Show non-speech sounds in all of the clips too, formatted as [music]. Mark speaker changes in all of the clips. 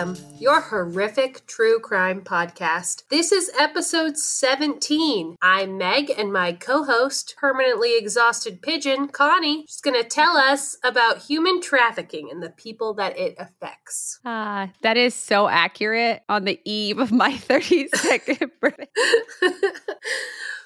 Speaker 1: Welcome your horrific true crime podcast. This is episode 17. I'm Meg, and my co host, permanently exhausted pigeon, Connie, is going to tell us about human trafficking and the people that it affects.
Speaker 2: Ah, that is so accurate on the eve of my [laughs] 32nd birthday. [laughs]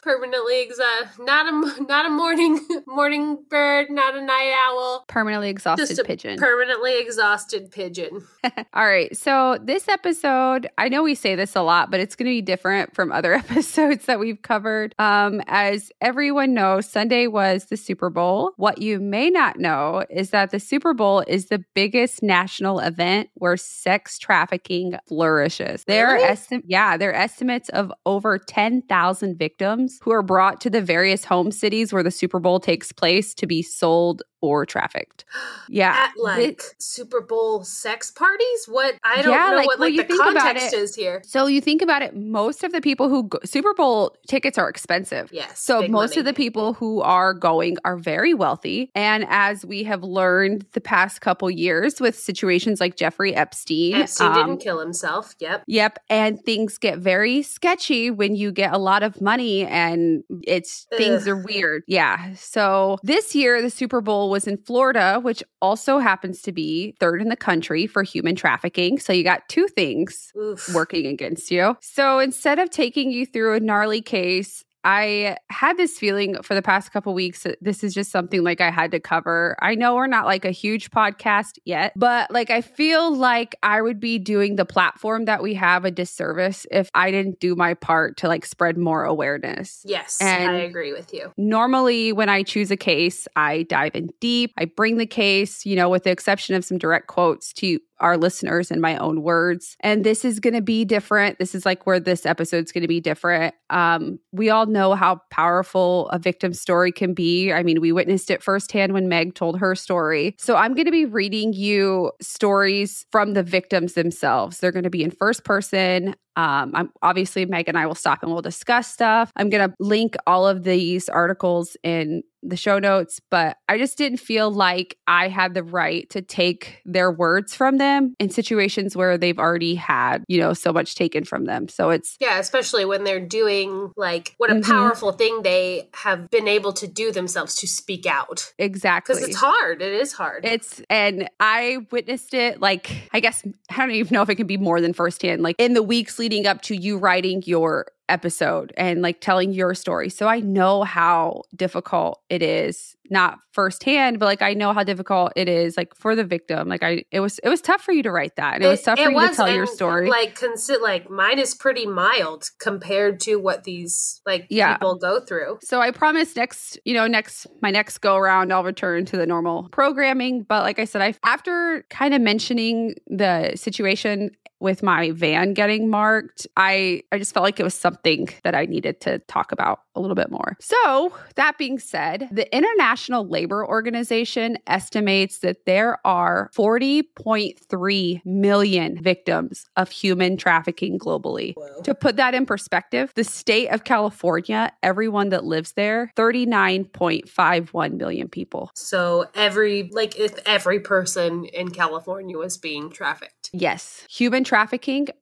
Speaker 1: permanently exhausted, not a [laughs] not a morning morning bird, not a night owl,
Speaker 2: Permanently exhausted
Speaker 1: just a
Speaker 2: pigeon.
Speaker 1: permanently exhausted pigeon. [laughs]
Speaker 2: All right. So, this episode, I know we say this a lot, but it's going to be different from other [laughs] episodes that we've covered. Um, as everyone knows, Sunday was the Super Bowl. What you may not know is that the Super Bowl is the biggest national event where sex trafficking flourishes. There are esti- yeah, there are estimates of over 10,000 victims who are brought to the various home cities where the Super Bowl takes place to be sold or trafficked. Yeah.
Speaker 1: At like Super Bowl sex parties? What I don't
Speaker 2: Yeah,
Speaker 1: know
Speaker 2: like,
Speaker 1: what like
Speaker 2: you
Speaker 1: the
Speaker 2: think about
Speaker 1: context
Speaker 2: it.
Speaker 1: is here.
Speaker 2: So you think about it, most of the people who go, Super Bowl tickets are expensive.
Speaker 1: Yes.
Speaker 2: So most
Speaker 1: money.
Speaker 2: of the people who are going are very wealthy. And as we have learned the past couple years with situations like Jeffrey Epstein.
Speaker 1: Epstein
Speaker 2: um,
Speaker 1: didn't kill himself. Yep.
Speaker 2: Yep. And things get very sketchy when you get a lot of money and it's things are weird. Yeah. So this year, the Super Bowl was in Florida, which also happens to be third in the country for human trafficking. So you got two things
Speaker 1: Oof.
Speaker 2: working against you. So instead of taking you through a gnarly case, I had this feeling for the past couple weeks that this is just something like I had to cover. I know we're not like a huge podcast yet, but like I feel like I would be doing the platform that we have a disservice if I didn't do my part to like spread more awareness.
Speaker 1: Yes,
Speaker 2: And-
Speaker 1: I agree with you.
Speaker 2: Normally, when I choose a case, I dive in deep. I bring the case, you know, with the exception of some direct quotes to our listeners in my own words. And this is going to be different. This is like where this episode's going to be different. Um, we all know how powerful a victim story can be. I mean, we witnessed it firsthand when Meg told her story. So I'm going to be reading you stories from the victims themselves. They're going to be in first person. Um, I'm obviously Meg and I will stop and we'll discuss stuff. I'm gonna link all of these articles in the show notes, but I just didn't feel like I had the right to take their words from them in situations where they've already had, you know, so much taken from them. So it's
Speaker 1: Yeah, especially when they're doing like what a
Speaker 2: Mhm.
Speaker 1: powerful thing they have been able to do themselves to speak out.
Speaker 2: exactly
Speaker 1: Because it's hard. It is hard.
Speaker 2: It's and I witnessed it like I guess I don't even know if it can be more than firsthand. Like in the weeks leading up to you writing your episode and like telling your story. So I know how difficult it is, not firsthand, but like I know how difficult it is like for the victim. Like I it was it was tough for you to write that. And it, was tough for you to tell your story.
Speaker 1: Like consider like mine is pretty mild compared to what these like
Speaker 2: Yeah.
Speaker 1: people go through.
Speaker 2: So I promise next, you know, next my next go around, I'll return to the normal programming. But like I said, I after kind of mentioning the situation with my van getting marked, I I just felt like it was something that I needed to talk about a little bit more. So that being said, the International Labor Organization estimates that there are 40.3 million victims of human trafficking globally.
Speaker 1: Whoa.
Speaker 2: To put that in perspective, the state of California, everyone that lives there, 39.51 million people.
Speaker 1: So every like if every person in California was being trafficked.
Speaker 2: Yes, human trafficking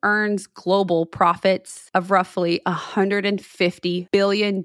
Speaker 2: earns global profits of roughly $150 billion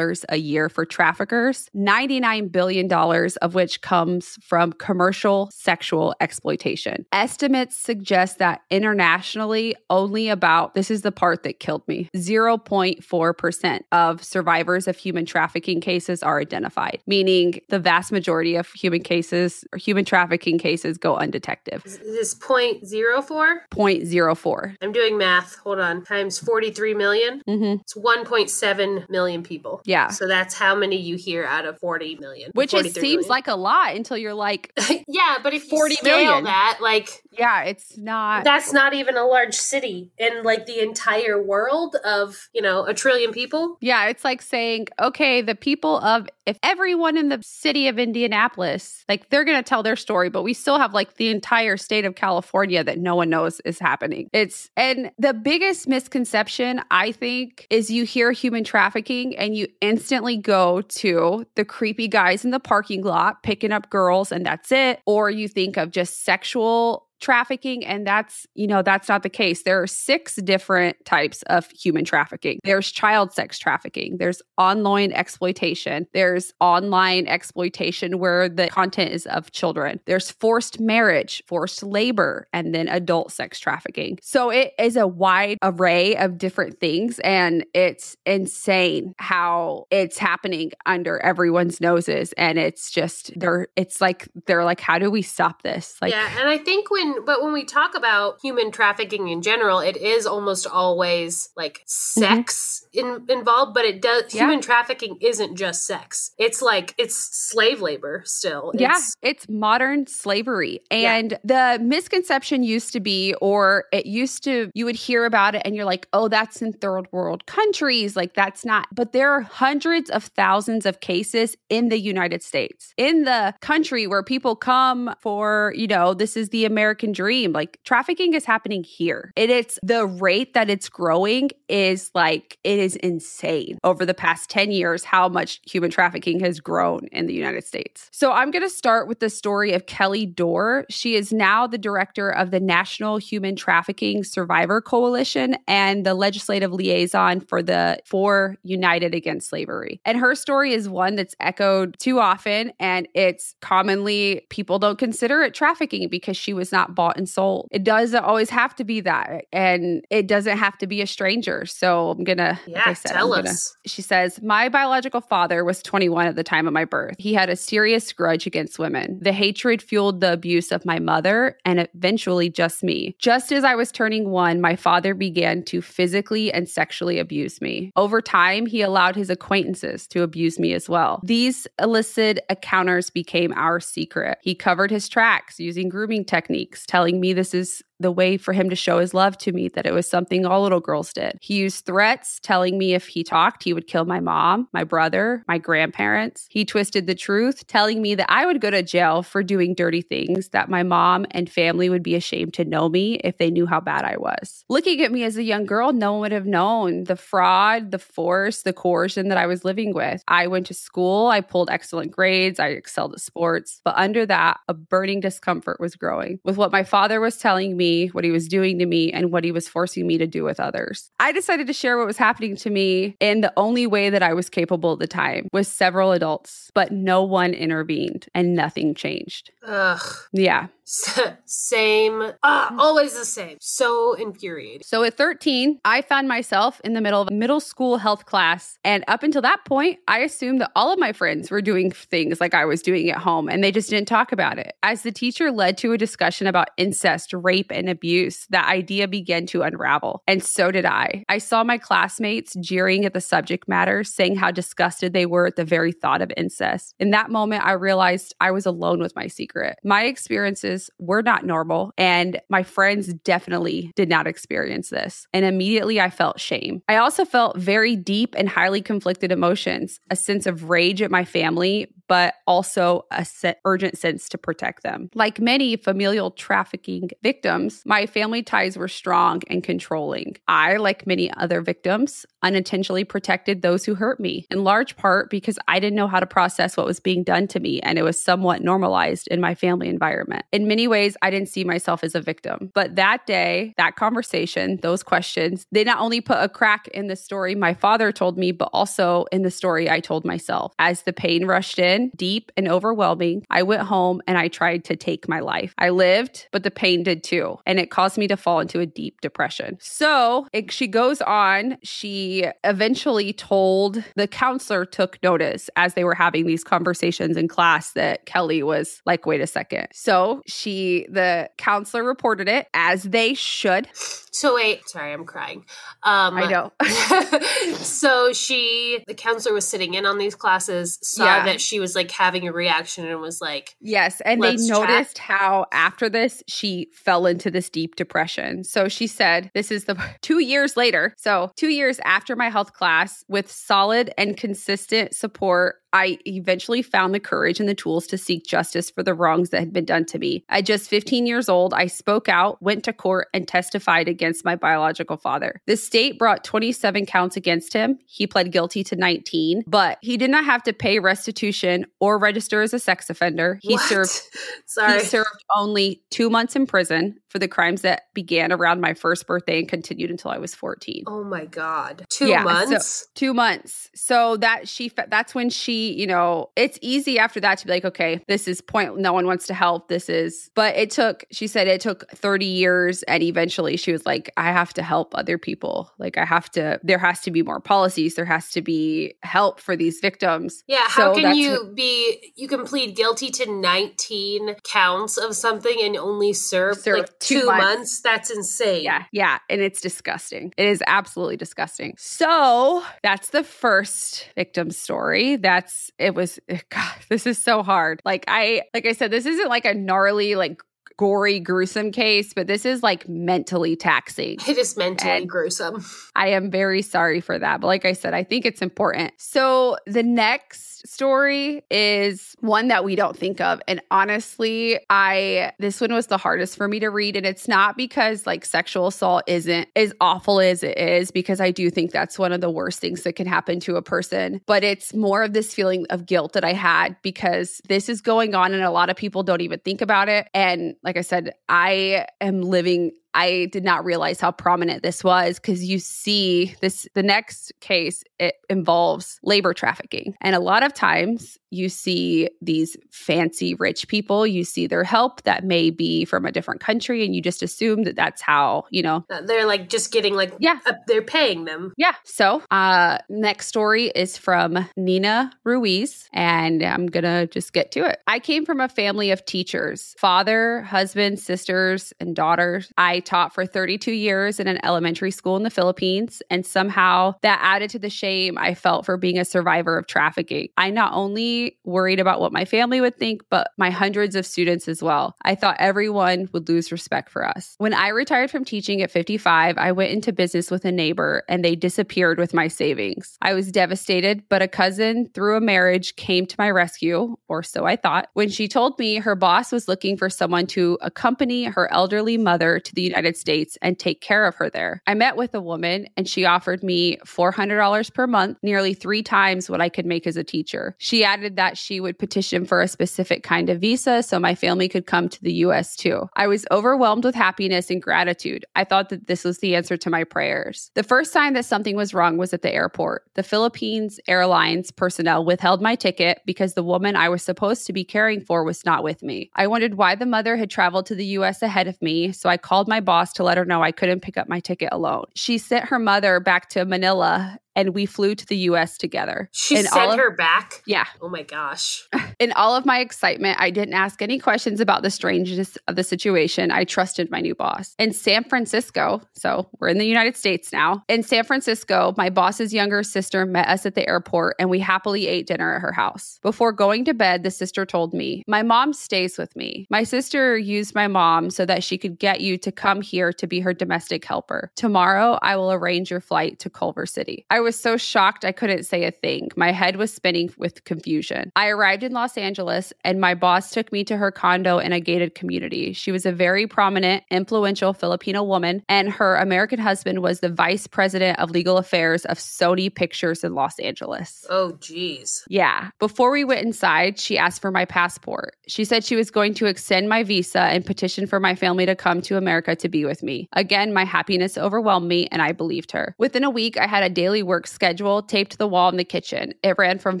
Speaker 2: a year for traffickers, $99 billion of which comes from commercial sexual exploitation. Estimates suggest that internationally, only about, this is the part that killed me, 0.4% of survivors of human trafficking cases are identified, meaning the vast majority of human cases or human trafficking cases go undetected.
Speaker 1: Is this point zero four?
Speaker 2: 0.04.
Speaker 1: I'm doing math. Hold on. Times 43 million.
Speaker 2: Mm-hmm.
Speaker 1: It's 1.7 million people.
Speaker 2: Yeah.
Speaker 1: So that's how many you hear out of 40 million.
Speaker 2: Which it seems
Speaker 1: million.
Speaker 2: like a lot until you're like, [laughs]
Speaker 1: yeah, but if you
Speaker 2: 40
Speaker 1: scale
Speaker 2: million.
Speaker 1: that, like
Speaker 2: yeah, it's not.
Speaker 1: that's not even a large city in like the entire world of you know a trillion people.
Speaker 2: Yeah, it's like saying, okay, the people of, if everyone in the city of Indianapolis, like they're going to tell their story, but we still have like the entire state of California that no one knows is happening. It's, and the biggest misconception, I think, is you hear human trafficking and you instantly go to the creepy guys in the parking lot picking up girls and that's it. Or you think of just sexual trafficking and that's you know that's not the case. There are six different types of human trafficking. There's child sex trafficking. There's online exploitation. There's online exploitation where the content is of children. There's forced marriage forced labor and then adult sex trafficking. So it is a wide array of different things and it's insane how it's happening under everyone's noses. And it's just they're it's like they're like how do we stop this? Like
Speaker 1: yeah, and I think when but when we talk about human trafficking in general, it is almost always like sex in, involved, but it does
Speaker 2: Mm-hmm. Yeah.
Speaker 1: human trafficking isn't just sex. It's like it's slave labor still.
Speaker 2: Yeah,
Speaker 1: It's,
Speaker 2: it's modern slavery.
Speaker 1: Yeah.
Speaker 2: And the misconception used to be, or it used to, you would hear about it and you're like, oh, that's in third world countries. Like, that's not. But there are hundreds of thousands of cases in the United States, in the country where people come for, you know, this is the American dream. Like, trafficking is happening here. And it's the rate that it's growing is like, it is insane over the past 10 years how much human trafficking has grown in the United States. So I'm going to start with the story of Kelly Dore. She is now the director of the National Human Trafficking Survivor Coalition and the legislative liaison for the For United Against Slavery. And her story is one that's echoed too often and it's commonly people don't consider it trafficking because she was not bought and sold. It doesn't always have to be that and it doesn't have to be a stranger. So I'm going to
Speaker 1: yeah,
Speaker 2: like I said,
Speaker 1: tell
Speaker 2: gonna-
Speaker 1: us.
Speaker 2: she says, My biological father was 21 at the time of my birth. He had a serious grudge against women. The hatred fueled the abuse of my mother and eventually just me. Just as I was turning one, my father began to physically and sexually abuse me. Over time, he allowed his acquaintances to abuse me as well. These illicit encounters became our secret. He covered his tracks using grooming techniques, telling me this is the way for him to show his love to me, that it was something all little girls did. He used threats, telling me if he talked, he would kill my mom, my brother, my grandparents. He twisted the truth, telling me that I would go to jail for doing dirty things, that my mom and family would be ashamed to know me if they knew how bad I was. Looking at me as a young girl, no one would have known the fraud, the force, the coercion that I was living with. I went to school, I pulled excellent grades, I excelled at sports, but under that, a burning discomfort was growing with what my father was telling me, what he was doing to me, and what he was forcing me to do with others. I decided to share what was happening to me in the only way that I was capable at the time with several adults, but no one intervened and nothing changed.
Speaker 1: Ugh.
Speaker 2: Yeah. [laughs]
Speaker 1: Same. Ah, always the same. So infuriating.
Speaker 2: So at 13, I found myself in the middle of a middle school health class. And up until that point, I assumed that all of my friends were doing things like I was doing at home and they just didn't talk about it. As the teacher led to a discussion about incest, rape, and abuse, the idea began to unravel. And so did I. I saw my classmates jeering at the subject matter, saying how disgusted they were at the very thought of incest. In that moment, I realized I was alone with my secret. My experiences were not normal, and my friends definitely did not experience this. And immediately I felt shame. I also felt very deep and highly conflicted emotions a sense of rage at my family, but also a urgent sense to protect them. Like many familial trafficking victims, my family ties were strong and controlling. I, like many other victims, unintentionally protected those who hurt me, in large part because I didn't know how to process what was being done to me and it was somewhat normalized in my family environment. In many ways, I didn't see myself as a victim. But that day, that conversation, those questions, they not only put a crack in the story my father told me, but also in the story I told myself. As the pain rushed in, deep and overwhelming, I went home and I tried to take my life. I lived, but the pain did too. And it caused me to fall into a deep depression. So it, she goes on, she eventually told the counselor took notice as they were having these conversations in class that Kelly was like, wait a second. So she, the counselor reported it as they should.
Speaker 1: So wait, sorry, I'm crying. Um,
Speaker 2: I know. [laughs]
Speaker 1: so she, the counselor was sitting in on these classes, saw yeah. that she was like having a reaction and was like,
Speaker 2: yes. And they noticed chat. how after this, she fell into this deep depression. So she said, this is the [laughs] two years later. So two years after after my health class with solid and consistent support I eventually found the courage and the tools to seek justice for the wrongs that had been done to me. At just 15 years old, I spoke out, went to court, and testified against my biological father. The state brought 27 counts against him. He pled guilty to 19, but he did not have to pay restitution or register as a sex offender. He
Speaker 1: what?
Speaker 2: served
Speaker 1: Sorry.
Speaker 2: He served only 2 months in prison for the crimes that began around my first birthday and continued until I was 14.
Speaker 1: Oh my god. 2 yeah, months.
Speaker 2: So, 2 months. So that she that's when she you know, it's easy after that to be like, okay, this is point. No one wants to help. This is, but it took, she said it took 30 years. And eventually she was like, I have to help other people. Like, I have to, there has to be more policies. There has to be help for these victims.
Speaker 1: Yeah. How so can you what, be, you can plead guilty to 19 counts of something and only serve, serve like two, two months. months? That's insane.
Speaker 2: Yeah. Yeah. And it's disgusting. It is absolutely disgusting. So that's the first victim story. That's it was [laughs] god this is so hard like i like i said this isn't like a gnarly like gory, gruesome case, but this is like mentally taxing.
Speaker 1: It is mentally and gruesome.
Speaker 2: I am very sorry for that. But like I said, I think it's important. So the next story is one that we don't think of. And honestly, I this one was the hardest for me to read. And it's not because like sexual assault isn't as awful as it is, because I do think that's one of the worst things that can happen to a person. But it's more of this feeling of guilt that I had because this is going on and a lot of people don't even think about it. And like I said, I am living I did not realize how prominent this was because you see this the next case it involves labor trafficking. And a lot of times you see these fancy rich people, you see their help that may be from a different country and you just assume that that's how, you know,
Speaker 1: they're like just getting like
Speaker 2: yeah,
Speaker 1: a, they're paying them.
Speaker 2: Yeah. So, uh next story is from Nena Ruiz and I'm to just get to it. I came from a family of teachers, father, husband, sisters, and daughters. I taught for 32 years in an elementary school in the Philippines, and somehow that added to the shame I felt for being a survivor of trafficking. I not only worried about what my family would think, but my hundreds of students as well. I thought everyone would lose respect for us. When I retired from teaching at 55, I went into business with a neighbor and they disappeared with my savings. I was devastated, but a cousin through a marriage came to my rescue, or so I thought, when she told me her boss was looking for someone to accompany her elderly mother to the United States and take care of her there. I met with a woman and she offered me $400 per month, nearly three times what I could make as a teacher. She added that she would petition for a specific kind of visa so my family could come to the US too. I was overwhelmed with happiness and gratitude. I thought that this was the answer to my prayers. The first sign that something was wrong was at the airport. The Philippines Airlines personnel withheld my ticket because the woman I was supposed to be caring for was not with me. I wondered why the mother had traveled to the US ahead of me, so I called my boss to let her know I couldn't pick up my ticket alone. She sent her mother back to Manila and we flew to the US together.
Speaker 1: She in sent of, her back?
Speaker 2: Yeah.
Speaker 1: Oh my gosh. [laughs]
Speaker 2: In all of my excitement, I didn't ask any questions about the strangeness of the situation. I trusted my new boss. In San Francisco, so we're in the United States now. In San Francisco, my boss's younger sister met us at the airport and we happily ate dinner at her house. Before going to bed, the sister told me, My mom stays with me. My sister used my mom so that she could get you to come here to be her domestic helper. Tomorrow, I will arrange your flight to Culver City. I was was so shocked I couldn't say a thing. My head was spinning with confusion. I arrived in Los Angeles and my boss took me to her condo in a gated community. She was a very prominent, influential Filipino woman, and her American husband was the vice president of legal affairs of Sony Pictures in Los Angeles.
Speaker 1: Oh, geez.
Speaker 2: Yeah. Before we went inside, she asked for my passport. She said she was going to extend my visa and petition for my family to come to America to be with me. Again, my happiness overwhelmed me and I believed her. Within a week, I had a daily work schedule taped to the wall in the kitchen. It ran from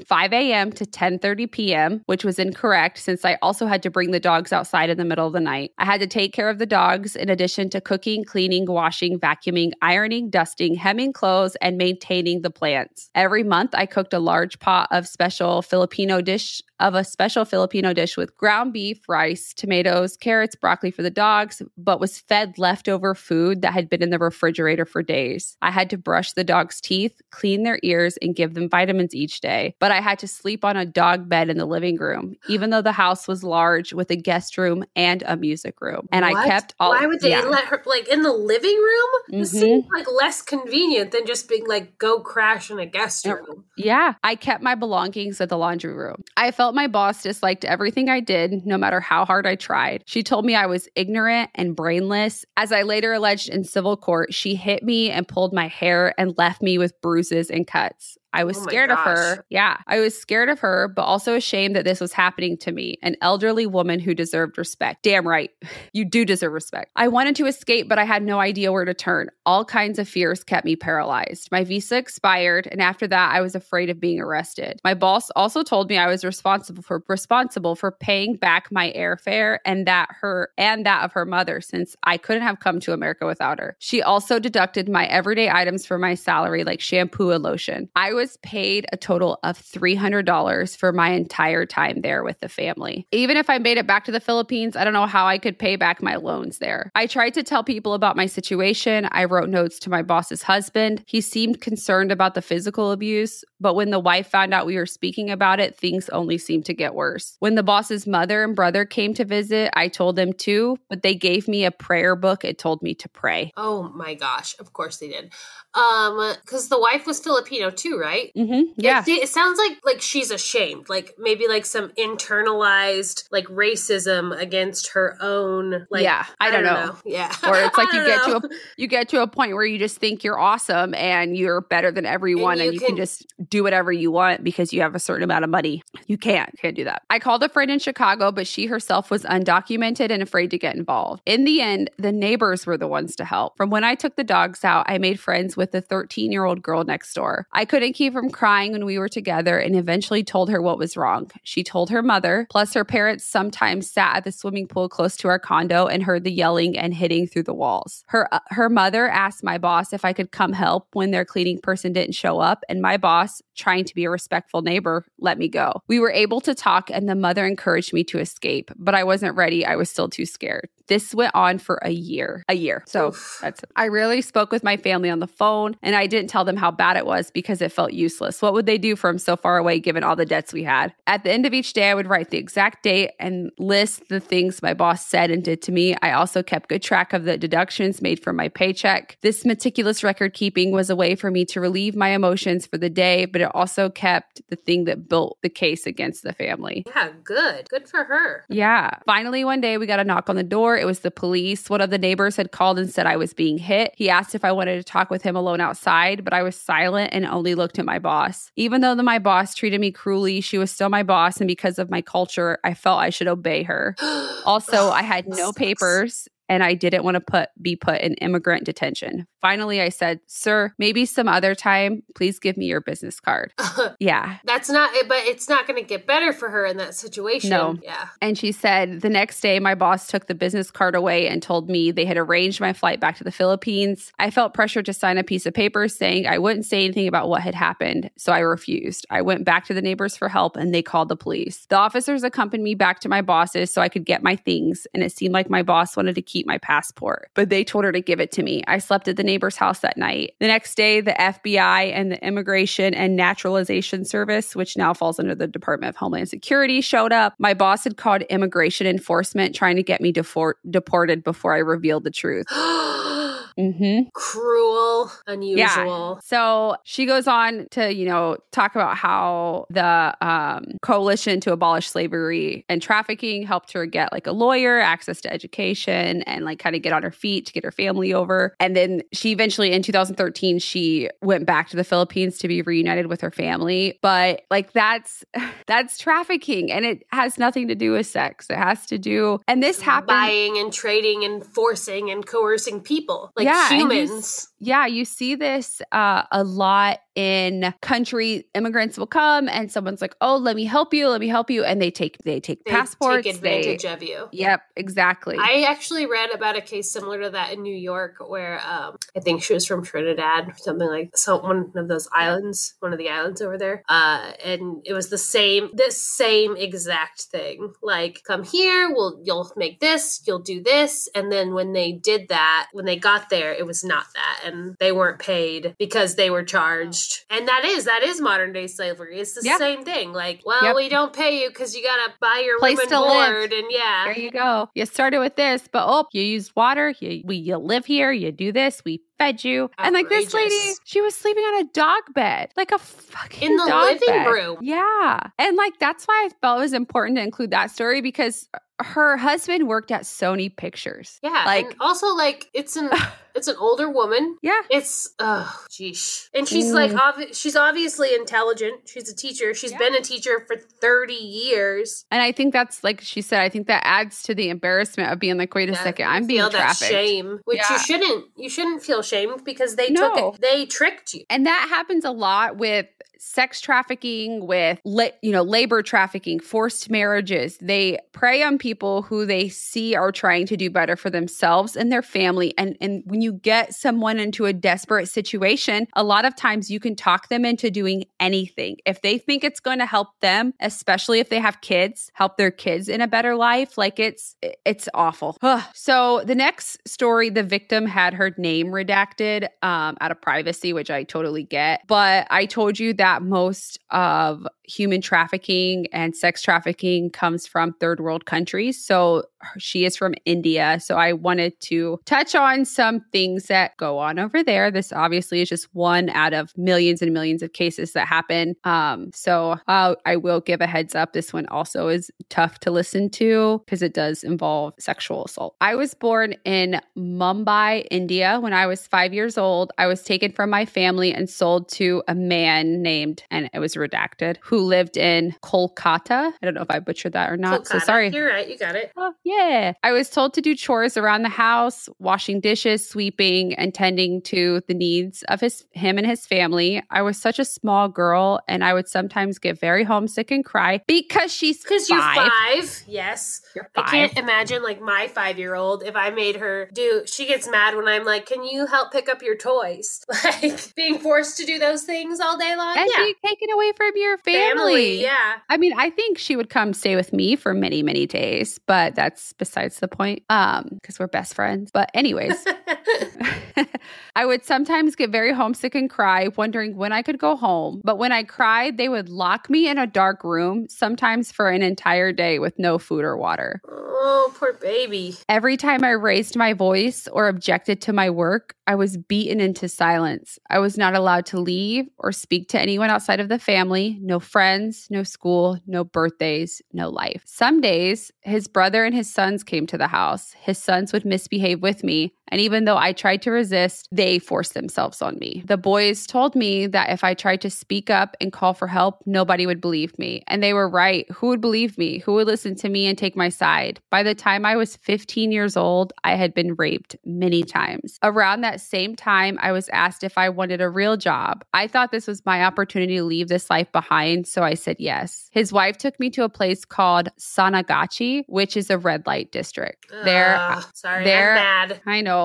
Speaker 2: 5 a.m. to 10:30 p.m., which was incorrect since I also had to bring the dogs outside in the middle of the night. I had to take care of the dogs in addition to cooking, cleaning, washing, vacuuming, ironing, dusting, hemming clothes, and maintaining the plants. Every month, I cooked a large pot of special Filipino dish of a special Filipino dish with ground beef, rice, tomatoes, carrots, broccoli for the dogs, but was fed leftover food that had been in the refrigerator for days. I had to brush the dogs' teeth, clean their ears, and give them vitamins each day. But I had to sleep on a dog bed in the living room, even though the house was large with a guest room and a music room. And
Speaker 1: What?
Speaker 2: I kept all.
Speaker 1: Why would they
Speaker 2: yeah.
Speaker 1: let her like in the living room? This
Speaker 2: Mhm.
Speaker 1: seems like less convenient than just being like go crash in a guest room.
Speaker 2: Yeah, I kept my belongings at the laundry room. I felt my boss disliked everything I did, no matter how hard I tried. She told me I was ignorant and brainless. As I later alleged in civil court, she hit me and pulled my hair and left me with bruises and cuts. I was
Speaker 1: Oh
Speaker 2: scared of her. Yeah, I was scared of her, but also ashamed that this was happening to me, an elderly woman who deserved respect. Damn right. [sighs] You do deserve respect. I wanted to escape, but I had no idea where to turn. All kinds of fears kept me paralyzed. My visa expired, and after that, I was afraid of being arrested. My boss also told me I was responsible for responsible for paying back my airfare and that her and that of her mother since I couldn't have come to America without her. She also deducted my everyday items from my salary like shampoo and lotion. I was paid a total of $300 for my entire time there with the family. Even if I made it back to the Philippines, I don't know how I could pay back my loans there. I tried to tell people about my situation. I wrote notes to my boss's husband. He seemed concerned about the physical abuse, but when the wife found out we were speaking about it, things only seemed to get worse. When the boss's mother and brother came to visit, I told them too, but they gave me a prayer book. It told me to pray.
Speaker 1: Oh my gosh! Of course they did. Um, because the wife was Filipino too, right?
Speaker 2: Mm-hmm. Yeah.
Speaker 1: It, it sounds like like she's ashamed, like maybe like some internalized like racism against her own. Like
Speaker 2: Yeah, I don't know.
Speaker 1: Yeah, [laughs]
Speaker 2: or it's like you get
Speaker 1: know.
Speaker 2: to a you get to a point where you just think you're awesome and you're better than everyone
Speaker 1: And
Speaker 2: and
Speaker 1: you
Speaker 2: you, can,
Speaker 1: can-
Speaker 2: just do whatever you want because you have a certain amount of money. You can't can't do that. I called a friend in Chicago, but she herself was undocumented and afraid to get involved. In the end, the neighbors were the ones to help. From when I took the dogs out, I made friends with the 13-year-old girl next door. I couldn't keep from crying when we were together and eventually told her what was wrong. She told her mother, plus her parents sometimes sat at the swimming pool close to our condo and heard the yelling and hitting through the walls. Her uh, her mother asked my boss if I could come help when their cleaning person didn't show up and my boss, trying to be a respectful neighbor, let me go. We were able to talk and the mother encouraged me to escape, but I wasn't ready. I was still too scared. This went on for a year. A year. So
Speaker 1: Oof.
Speaker 2: that's I rarely spoke with my family on the phone and I didn't tell them how bad it was because it felt useless. What would they do from so far away given all the debts we had? At the end of each day, I would write the exact date and list the things my boss said and did to me. I also kept good track of the deductions made from my paycheck. This meticulous record keeping was a way for me to relieve my emotions for the day, but it also kept the thing that built the case against the family.
Speaker 1: Yeah, good, good for her.
Speaker 2: Yeah. Finally, one day we got a knock on the door. It was the police. One of the neighbors had called and said I was being hit. He asked if I wanted to talk with him alone outside, but I was silent and only looked at my boss. Even though the, my boss treated me cruelly, she was still my boss. And because of my culture, I felt I should obey her. [gasps] Also, I had no papers and I didn't want to put be put in immigrant detention. Finally, I said, "Sir, maybe some other time. Please give me your business card." [laughs] Yeah.
Speaker 1: That's not, eh, but it's not going to get better for her in that situation.
Speaker 2: No.
Speaker 1: Yeah.
Speaker 2: And she said the next day, my boss took the business card away and told me they had arranged my flight back to the Philippines. I felt pressure to sign a piece of paper saying I wouldn't say anything about what had happened, so I refused. I went back to the neighbors for help and they called the police. The officers accompanied me back to my boss's so I could get my things, and it seemed like my boss wanted to keep my passport, but they told her to give it to me. I slept at the neighbor's house that night. The next day, the FBI and the Immigration and Naturalization Service, which now falls under the Department of Homeland Security, showed up. My boss had called immigration enforcement trying to get me defor- deported before I revealed the truth. [gasps] [gasps] [gasps] hmm
Speaker 1: Cruel, unusual.
Speaker 2: So she goes on to, you know, talk about how the um, coalition to abolish slavery and trafficking helped her get like a lawyer, access to education, and like kind of get on her feet to get her family over. And then she eventually, in 2013, she went back to the Philippines to be reunited with her family. But like that's [sighs] that's trafficking, and it has nothing to do with sex. It has to do, and this happened.
Speaker 1: Buying and trading and forcing and coercing people like
Speaker 2: Yeah, and you
Speaker 1: humans.
Speaker 2: Yeah, you see this uh, a lot in country. Immigrants will come and someone's like, "Oh, let me help you. Let me help you," and they take they take
Speaker 1: They
Speaker 2: passports.
Speaker 1: take advantage
Speaker 2: they,
Speaker 1: of you.
Speaker 2: Yep, exactly.
Speaker 1: I actually read about a case similar to that in New York, where um, I think she was from Trinidad, something like so one of those islands, one of the islands over there, uh, and it was the same, this same exact thing. Like, come here, we'll you'll make this, you'll do this, and then when they did that, when they got there, it was not that, and they weren't paid because they were charged, and that is that is modern day slavery. It's the
Speaker 2: Yeah.
Speaker 1: same thing. Like, well,
Speaker 2: Yep.
Speaker 1: we don't pay you because you gotta buy your
Speaker 2: Place to live.
Speaker 1: and yeah,
Speaker 2: there you go. You started with this, but oh, you used water. You we you live here. You do this. We fed you, and like this lady, she was sleeping on a dog bed, like a fucking
Speaker 1: In the living
Speaker 2: bed.
Speaker 1: room.
Speaker 2: Yeah, and like that's why I felt it was important to include that story because her husband worked at Sony Pictures.
Speaker 1: Yeah,
Speaker 2: like
Speaker 1: and also like it's an [laughs] it's an older woman.
Speaker 2: yeah,
Speaker 1: It's oh geesh, and she's
Speaker 2: Mm.
Speaker 1: like obvi- she's obviously intelligent. She's a teacher. She's
Speaker 2: Yeah.
Speaker 1: been a teacher for thirty years.
Speaker 2: And I think that's like she said, I think that adds to the embarrassment of being like, wait a
Speaker 1: Yeah,
Speaker 2: second, I'm being trafficked.
Speaker 1: shame, which
Speaker 2: Yeah.
Speaker 1: you shouldn't. You shouldn't feel shamed because they
Speaker 2: No.
Speaker 1: took it. They tricked you.
Speaker 2: And that happens a lot with sex trafficking, with la- you know labor trafficking, forced marriages. They prey on people who they see are trying to do better for themselves and their family. And and when you get someone into a desperate situation, a lot of times you can talk them into doing anything if they think it's going to help them, especially if they have kids, help their kids in a better life. Like it's it's awful. Ugh. [sighs] so the next story, the victim had her name redacted um, out of privacy, which I totally get. But I told you that most of human trafficking and sex trafficking comes from third world countries. So she is from India. So I wanted to touch on some things that go on over there. This obviously is just one out of millions and millions of cases that happen. Um, so uh, I will give a heads up. This one also is tough to listen to because it does involve sexual assault. I was born in Mumbai, India. When I was five years old, I was taken from my family and sold to a man named, and it was redacted, who lived in Kolkata. I don't know if I butchered that or not. So sorry.
Speaker 1: You're right. You got it.
Speaker 2: Oh, yeah. I was told to do chores around the house, washing dishes, sweeping, and tending to the needs of his him and his family. I was such a small girl and I would sometimes get very homesick and cry because she's
Speaker 1: Because you're
Speaker 2: five.
Speaker 1: five. Yes.
Speaker 2: You're
Speaker 1: I can't imagine like my five year old if I made her do she gets mad when I'm like, Can you help pick up your toys? [laughs] Like being forced to do those things all day long.
Speaker 2: and
Speaker 1: yeah.
Speaker 2: be taken away from your family.
Speaker 1: Yeah.
Speaker 2: I mean, I think she would come stay with me for many, many days, but that's besides the point. Um, because we're best friends. But anyways, [laughs] [laughs] I would sometimes get very homesick and cry, wondering when I could go home. But when I cried, they would lock me in a dark room, sometimes for an entire day with no food or water.
Speaker 1: oh, poor baby.
Speaker 2: Every time I raised my voice or objected to my work, I was beaten into silence. I was not allowed to leave or speak to anyone outside of the family. No friends, no school, no birthdays, no life. Some days, his brother and his sons came to the house. His sons would misbehave with me. And even though I tried to resist, they forced themselves on me. The boys told me that if I tried to speak up and call for help, nobody would believe me. And they were right. Who would believe me? Who would listen to me and take my side? By the time I was 15 years old, I had been raped many times. Around that same time, I was asked if I wanted a real job. I thought this was my opportunity to leave this life behind, so I said yes. His wife took me to a place called Sonagachi, which is a red light district. There,
Speaker 1: sorry,
Speaker 2: there-
Speaker 1: I'm mad.
Speaker 2: I know.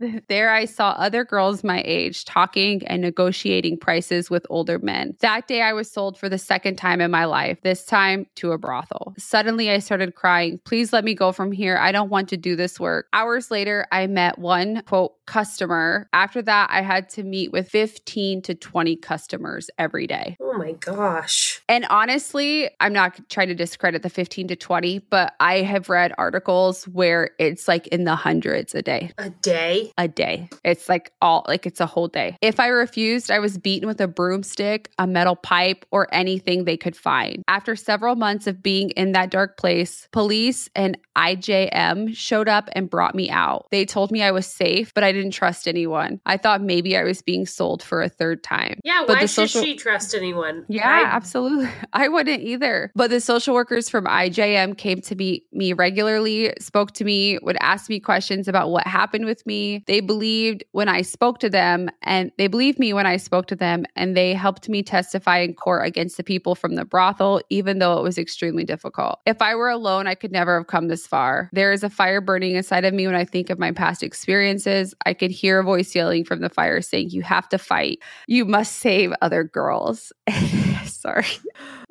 Speaker 2: [laughs] There, I saw other girls my age talking and negotiating prices with older men. That day, I was sold for the second time in my life, this time to a brothel. Suddenly, I started crying, Please let me go from here. I don't want to do this work. Hours later, I met one quote customer. After that, I had to meet with 15 to 20 customers every day.
Speaker 1: Oh my gosh.
Speaker 2: And honestly, I'm not trying to discredit the 15 to 20, but I have read articles where it's like in the hundreds a day.
Speaker 1: A day?
Speaker 2: A day. It's like all, like it's a whole day. If I refused, I was beaten with a broomstick, a metal pipe, or anything they could find. After several months of being in that dark place, police and IJM showed up and brought me out. They told me I was safe, but I didn't trust anyone. I thought maybe I was being sold for a third time.
Speaker 1: Yeah,
Speaker 2: But
Speaker 1: why should
Speaker 2: social-
Speaker 1: she trust anyone?
Speaker 2: Yeah,
Speaker 1: I-
Speaker 2: absolutely. [laughs] I wouldn't either. But the social workers from IJM came to meet me regularly, spoke to me, would ask me questions about what happened with me. They believed when I spoke to them, and they believed me when I spoke to them, and they helped me testify in court against the people from the brothel, even though it was extremely difficult. If I were alone, I could never have come this far. There is a fire burning inside of me when I think of my past experiences. I could hear a voice yelling from the fire saying, You have to fight. You must save other girls. [laughs] Sorry.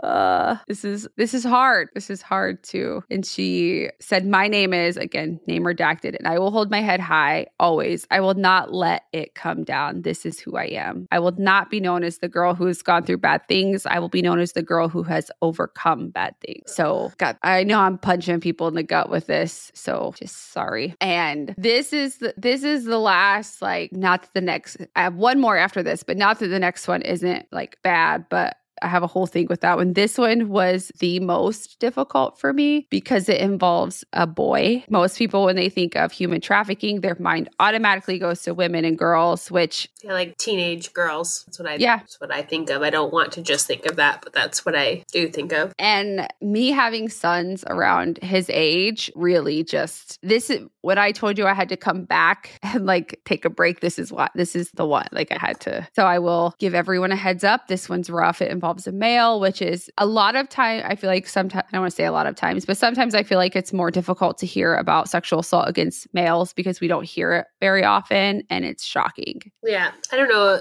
Speaker 2: Uh this is this is hard. This is hard too. And she said, My name is again, name redacted, and I will hold my head high always. I will not let it come down. This is who I am. I will not be known as the girl who has gone through bad things. I will be known as the girl who has overcome bad things. So God, I know I'm punching people in the gut with this. So just sorry. And this is the this is the last, like, not the next I have one more after this, but not that the next one isn't like bad, but I have a whole thing with that one. This one was the most difficult for me because it involves a boy. Most people, when they think of human trafficking, their mind automatically goes to women and girls, which
Speaker 1: Yeah, like teenage girls. That's what I
Speaker 2: Yeah.
Speaker 1: that's what I think of. I don't want to just think of that, but that's what I do think of.
Speaker 2: And me having sons around his age really just this is when I told you I had to come back [laughs] and like take a break. This is what this is the one. Like I had to. So I will give everyone a heads up. This one's rough. It involves a male, which is a lot of time. I feel like sometimes I don't want to say a lot of times, but sometimes I feel like it's more difficult to hear about sexual assault against males because we don't hear it very often and it's shocking.
Speaker 1: Yeah. I don't know.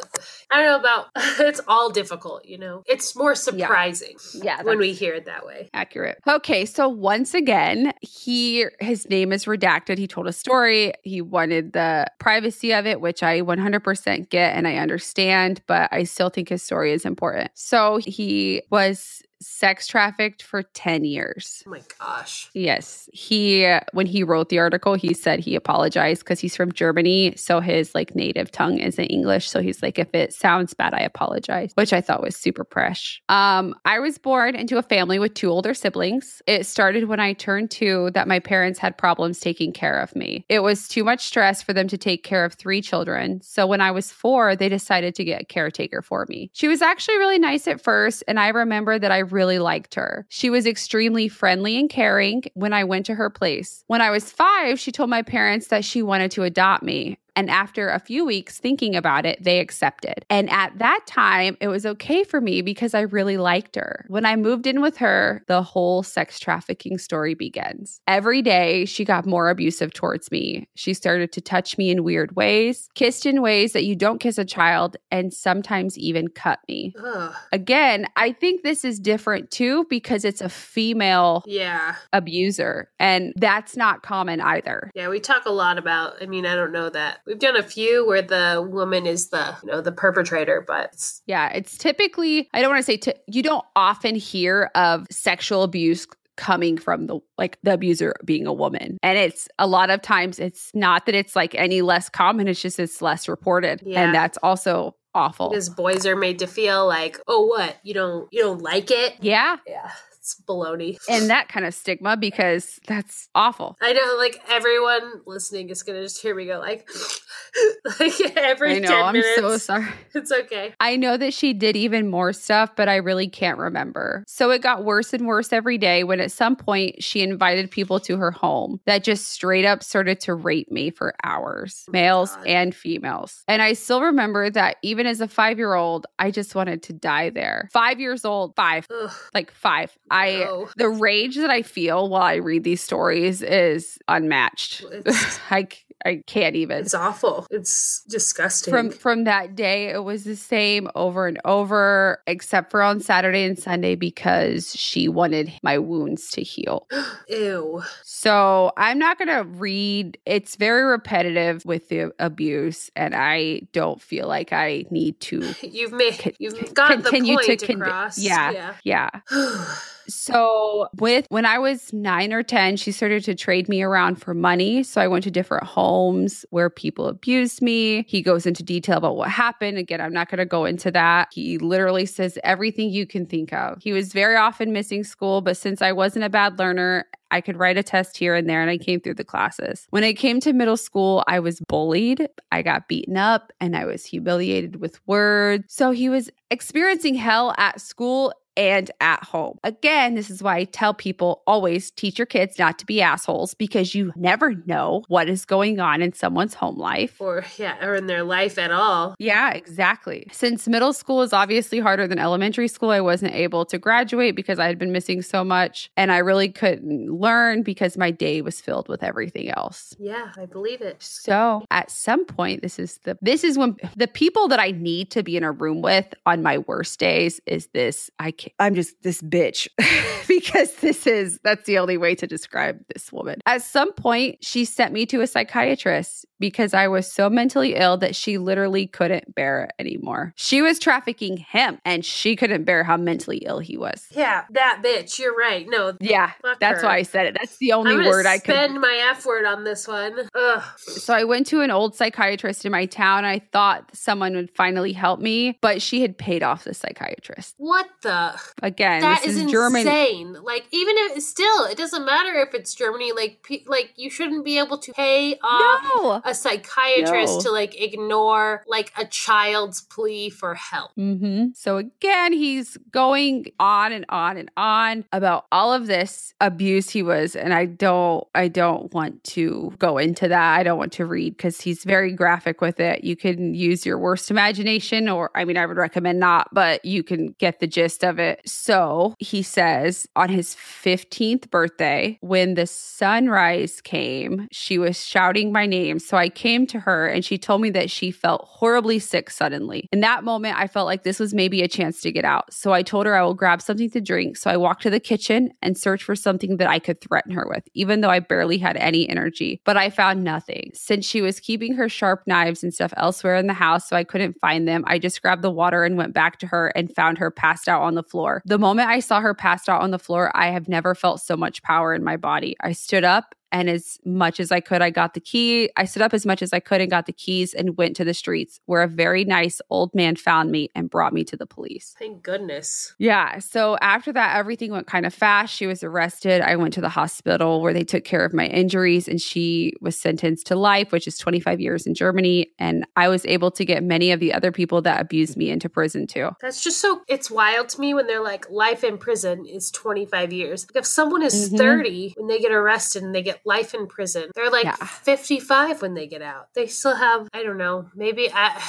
Speaker 1: I don't know about [laughs] it's all difficult, you know. It's more surprising
Speaker 2: Yeah.
Speaker 1: when we hear it that way.
Speaker 2: accurate. Okay, so once again, he his name is redacted. He told a story. He wanted the privacy of it, which I 100% get and I understand, but I still think his story is important. So he was sex trafficked for 10 years.
Speaker 1: Oh my gosh.
Speaker 2: Yes. He when he wrote the article, he said he apologized cuz he's from Germany, so his like native tongue isn't English, so he's like if it sounds bad, I apologize, which I thought was super fresh. Um I was born into a family with two older siblings. It started when I turned 2 that my parents had problems taking care of me. It was too much stress for them to take care of 3 children. So when I was 4, they decided to get a caretaker for me. She was actually really nice at first, and I remember that I really liked her. She was extremely friendly and caring when I went to her place. When I was five, she told my parents that she wanted to adopt me. And after a few weeks thinking about it, they accepted. And at that time, it was okay for me because I really liked her. When I moved in with her, the whole sex trafficking story begins. Every day, she got more abusive towards me. She started to touch me in weird ways, kissed in ways that you don't kiss a child, and sometimes even cut me.
Speaker 1: Ugh.
Speaker 2: Again, I think this is different too because it's a female
Speaker 1: Yeah.
Speaker 2: abuser, and that's not common either.
Speaker 1: Yeah, we talk a lot about I mean, I don't know that. We've done a few where the woman is the, you know, the perpetrator, but it's,
Speaker 2: Yeah, it's typically, I don't want to say, t- you don't often hear of sexual abuse coming from the like the abuser being a woman and it's a lot of times it's not that it's like any less common it's just it's less reported
Speaker 1: Yeah.
Speaker 2: and that's also awful
Speaker 1: because boys are made to feel like, "Oh, what? You don't you don't like it?"
Speaker 2: yeah
Speaker 1: Yeah. It's baloney.
Speaker 2: and that kind of stigma because that's awful
Speaker 1: I know, like everyone listening is gonna just hear me go like, [laughs] like every
Speaker 2: i know
Speaker 1: 10
Speaker 2: i'm
Speaker 1: minutes.
Speaker 2: so sorry [laughs]
Speaker 1: It's okay.
Speaker 2: I know that she did even more stuff, but I really can't remember. So it got worse and worse every day when at some point she invited people to her home that just straight up started to rape me for hours, oh males
Speaker 1: God.
Speaker 2: and females. And I still remember that even as a five year old, I just wanted to die there. Five years old, five,
Speaker 1: Ugh,
Speaker 2: like five. I,
Speaker 1: no.
Speaker 2: the rage that I feel while I read these stories is unmatched.
Speaker 1: It's- [laughs]
Speaker 2: I, I can't even
Speaker 1: It's awful. It's disgusting.
Speaker 2: from from that day it was the same over and over except for on saturday and sunday because she wanted my wounds to heal [gasps]
Speaker 1: Ew.
Speaker 2: so i'm not going to read it's very repetitive with the abuse and i don't feel like i need to [laughs]
Speaker 1: You've made
Speaker 2: Con-
Speaker 1: you've got the
Speaker 2: continue
Speaker 1: point
Speaker 2: to con-
Speaker 1: across.
Speaker 2: yeah. yeah
Speaker 1: yeah. [sighs] [sighs]
Speaker 2: So, with when I was nine or 10, she started to trade me around for money. So, I went to different homes where people abused me. He goes into detail about what happened. Again, I'm not going to go into that. He literally says everything you can think of. He was very often missing school, but since I wasn't a bad learner, I could write a test here and there, and I came through the classes. When I came to middle school, I was bullied, I got beaten up, and I was humiliated with words. So he was experiencing hell at school and at home. Again, this is why I tell people always teach your kids not to be assholes because you never know what is going on in someone's home life.
Speaker 1: Or, yeah, or in their life at all.
Speaker 2: Yeah, exactly. Since middle school is obviously harder than elementary school, I wasn't able to graduate because I had been missing so much and I really couldn't learn because my day was filled with everything else.
Speaker 1: Yeah, I believe it.
Speaker 2: So, at some point this is the this is when the people that I need to be in a room with on my worst days is this I can't I'm just this bitch [laughs] because this is that's the only way to describe this woman. At some point, she sent me to a psychiatrist because I was so mentally ill that she literally couldn't bear it anymore. She was trafficking him and she couldn't bear how mentally ill he was.
Speaker 1: Yeah, that bitch. You're right. No.
Speaker 2: Yeah, that's her. why I said it. That's the only word I
Speaker 1: could spend my F word on this one. Ugh.
Speaker 2: So I went to an old psychiatrist in my town. I thought someone would finally help me, but she had paid off the psychiatrist.
Speaker 1: What the? [sighs]
Speaker 2: Again,
Speaker 1: that
Speaker 2: is,
Speaker 1: is
Speaker 2: German.
Speaker 1: insane. Like even if still, it doesn't matter if it's Germany. Like like you shouldn't be able to pay off
Speaker 2: no.
Speaker 1: a psychiatrist
Speaker 2: No.
Speaker 1: to like ignore like a child's plea for help.
Speaker 2: hmm So again, he's going on and on and on about all of this abuse he was, and I don't, I don't want to go into that. I don't want to read because he's very graphic with it. You can use your worst imagination, or I mean, I would recommend not, but you can get the gist of it. So he says on his 15th birthday, when the sunrise came, she was shouting my name. So I came to her and she told me that she felt horribly sick suddenly. In that moment, I felt like this was maybe a chance to get out. So I told her I will grab something to drink. So I walked to the kitchen and searched for something that I could threaten her with, even though I barely had any energy. But I found nothing. Since she was keeping her sharp knives and stuff elsewhere in the house, so I couldn't find them, I just grabbed the water and went back to her and found her passed out on the floor. The moment I saw her passed out on the floor, I have never felt so much power in my body. I stood up and as much as I could, I got the key. I stood up as much as I could and got the keys and went to the streets where a very nice old man found me and brought me to the police.
Speaker 1: Thank goodness.
Speaker 2: Yeah. So after that, everything went kind of fast. She was arrested. I went to the hospital where they took care of my injuries and she was sentenced to life, which is 25 years in Germany. And I was able to get many of the other people that abused me into prison too.
Speaker 1: That's just so it's wild to me when they're like life in prison is 25 years. Like if someone is
Speaker 2: Mhm.
Speaker 1: 30 when they get arrested and they get life in prison, they're like
Speaker 2: Yeah.
Speaker 1: 55 when they get out. They still have I don't know, maybe I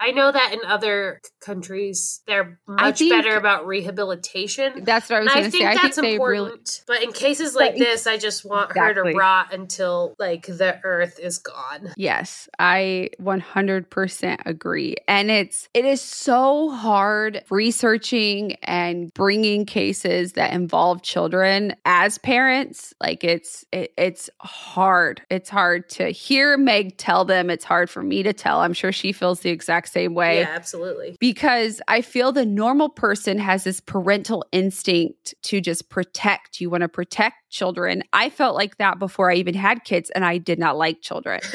Speaker 1: I know that in other countries they're much
Speaker 2: think-
Speaker 1: better about rehabilitation.
Speaker 2: That's what I was going
Speaker 1: I
Speaker 2: to
Speaker 1: think
Speaker 2: say. I think
Speaker 1: that's
Speaker 2: they
Speaker 1: important.
Speaker 2: really.
Speaker 1: But in cases like
Speaker 2: But-
Speaker 1: this, I just want her to rot until like the earth is gone.
Speaker 2: Yes, I 100% agree. And it's it is so hard researching and bringing cases that involve children as parents. Like it's it, it's hard. It's hard to hear Meg tell them. It's hard for me to tell. I'm sure she feels the exact same way
Speaker 1: Yeah, absolutely.
Speaker 2: because I feel the normal person has this parental instinct to just protect. You want to protect children. I felt like that before I even had kids, and I did not like children. [laughs]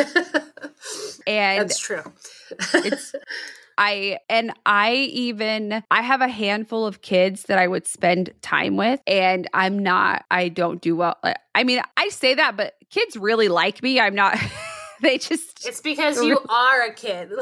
Speaker 2: And
Speaker 1: That's true.
Speaker 2: it's I and I even I have a handful of kids that I would spend time with and I'm not I don't do well I mean I say that but kids really like me I'm not [laughs] [laughs] they just
Speaker 1: It's because you [laughs] are a kid. [laughs]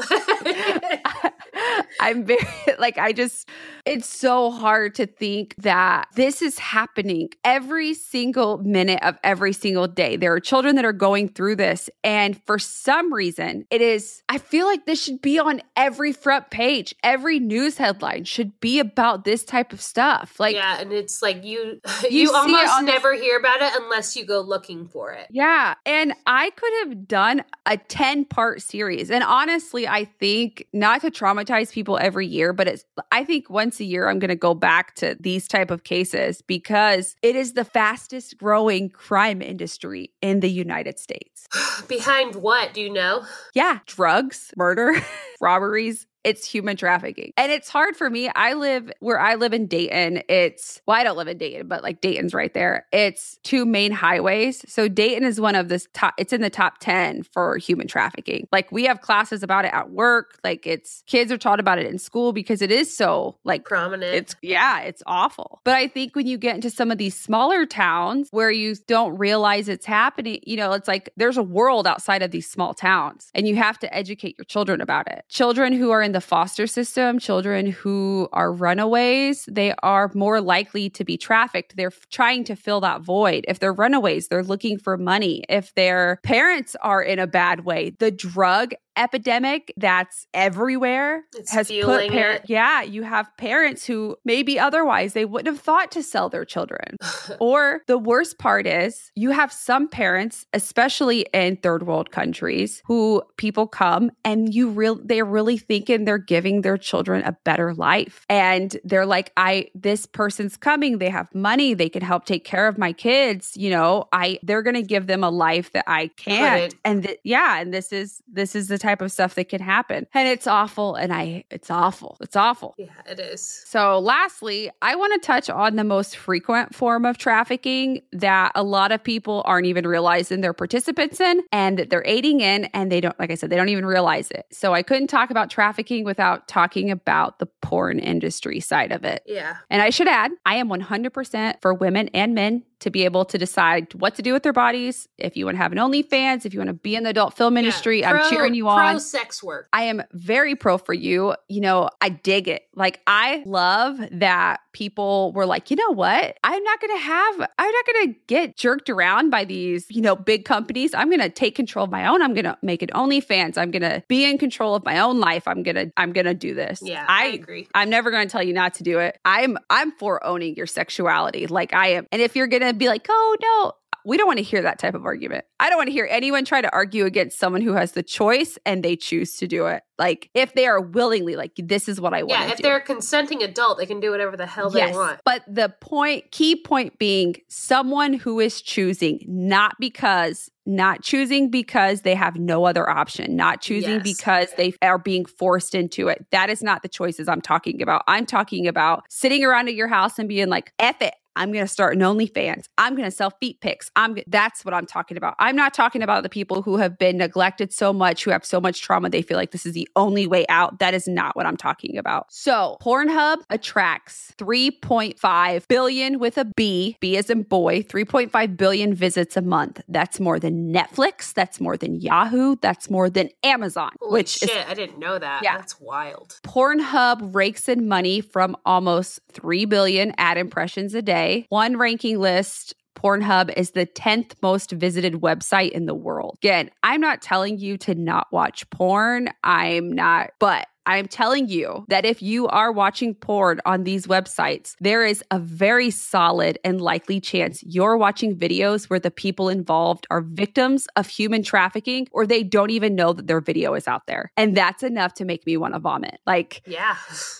Speaker 2: I'm very like I just it's so hard to think that this is happening every single minute of every single day. There are children that are going through this and for some reason it is I feel like this should be on every front page. Every news headline should be about this type of stuff. Like
Speaker 1: yeah, and it's like you
Speaker 2: You
Speaker 1: you, almost
Speaker 2: on the-
Speaker 1: never hear about it unless you go looking for it.
Speaker 2: Yeah. And I could have done a 10 part series. And honestly, I think not to traumatize people every year, but it's, I think once a year I'm going to go back to these type of cases because it is the fastest growing crime industry in the United States. [gasps]
Speaker 1: Behind what, do you know?
Speaker 2: Yeah. Drugs, murder, [laughs] robberies, it's human trafficking. And it's hard for me. I live where I live in Dayton. It's, well, I don't live in Dayton, but like Dayton's right there. It's two main highways. So Dayton is one of the top, it's in the top 10 for human trafficking. Like we have classes about it at work. Like it's, kids are taught about it in school because it is so like
Speaker 1: prominent.
Speaker 2: It's, yeah, it's awful. But I think when you get into some of these smaller towns where you don't realize it's happening, you know, it's like there's a world outside of these small towns and you have to educate your children about it. Children who are in the foster system, children who are runaways, they are more likely to be trafficked. They're trying to fill that void. If they're runaways, they're looking for money. If their parents are in a bad way, the drug epidemic that's everywhere
Speaker 1: It's
Speaker 2: has put parents
Speaker 1: it.
Speaker 2: yeah you have parents who maybe otherwise they wouldn't have thought to sell their children. [laughs] Or the worst part is you have some parents especially in third world countries who people come and you real they're really thinking they're giving their children a better life. And they're like i this person's coming. They have money. They can help take care of my kids. You know i they're going to give them a life that i can't. And th- yeah and this is this is the type of stuff that can happen and it's awful and i it's awful it's awful
Speaker 1: yeah, it is.
Speaker 2: so, lastly, I want to touch on the most frequent form of trafficking that a lot of people aren't even realizing they're participants in and that they're aiding in, and they don't, like I said, they don't even realize it. So, I couldn't talk about trafficking without talking about the porn industry side of it.
Speaker 1: Yeah.
Speaker 2: And I should add, I am 100% for women and men to be able to decide what to do with their bodies. If you want to have an OnlyFans, if you want to be in the adult film industry,
Speaker 1: Yeah.
Speaker 2: I'm cheering you
Speaker 1: Pro
Speaker 2: on.
Speaker 1: Pro sex work.
Speaker 2: I am very pro for you. You know, I dig it. Like, I love that people were like, you know what? I'm not going to have, I'm not going to get jerked around by these, you know, big companies. I'm going to take control of my own. I'm going to make it OnlyFans. I'm going to be in control of my own life. I'm going to, I'm going to do this.
Speaker 1: Yeah, I,
Speaker 2: I
Speaker 1: agree.
Speaker 2: I'm never going to tell you not to do it. I'm I'm for owning your sexuality. Like I am. And if you're going to be like, "Oh no, we don't want to hear that type of argument. I don't want to hear anyone try to argue against someone who has the choice and they choose to do it. Like if they are willingly like this is what I want
Speaker 1: Yeah, if
Speaker 2: do.
Speaker 1: they're a consenting adult, they can do whatever the hell they want.
Speaker 2: But the point, key point being someone who is choosing, not because, not choosing because they have no other option, not choosing
Speaker 1: Yes.
Speaker 2: because they are being forced into it. That is not the choices I'm talking about. I'm talking about sitting around at your house and being like, F it. I'm going to start an OnlyFans. I'm going to sell feet pics. I'm that's what I'm talking about. I'm not talking about the people who have been neglected so much, who have so much trauma they feel like this is the only way out. That is not what I'm talking about. So, Pornhub attracts 3.5 billion with a B, B as in boy, 3.5 billion visits a month. That's more than Netflix, that's more than Yahoo, that's more than Amazon,
Speaker 1: Holy
Speaker 2: which
Speaker 1: shit,
Speaker 2: is
Speaker 1: I didn't know that.
Speaker 2: Yeah.
Speaker 1: That's wild.
Speaker 2: Pornhub rakes in money from almost 3 billion ad impressions a day. One ranking list Pornhub is the 10th most visited website in the world. Again, I'm not telling you to not watch porn. I'm not, but I'm telling you that if you are watching porn on these websites, there is a very solid and likely chance you're watching videos where the people involved are victims of human trafficking or they don't even know that their video is out there. And that's enough to make me want to vomit. Like,
Speaker 1: Yeah.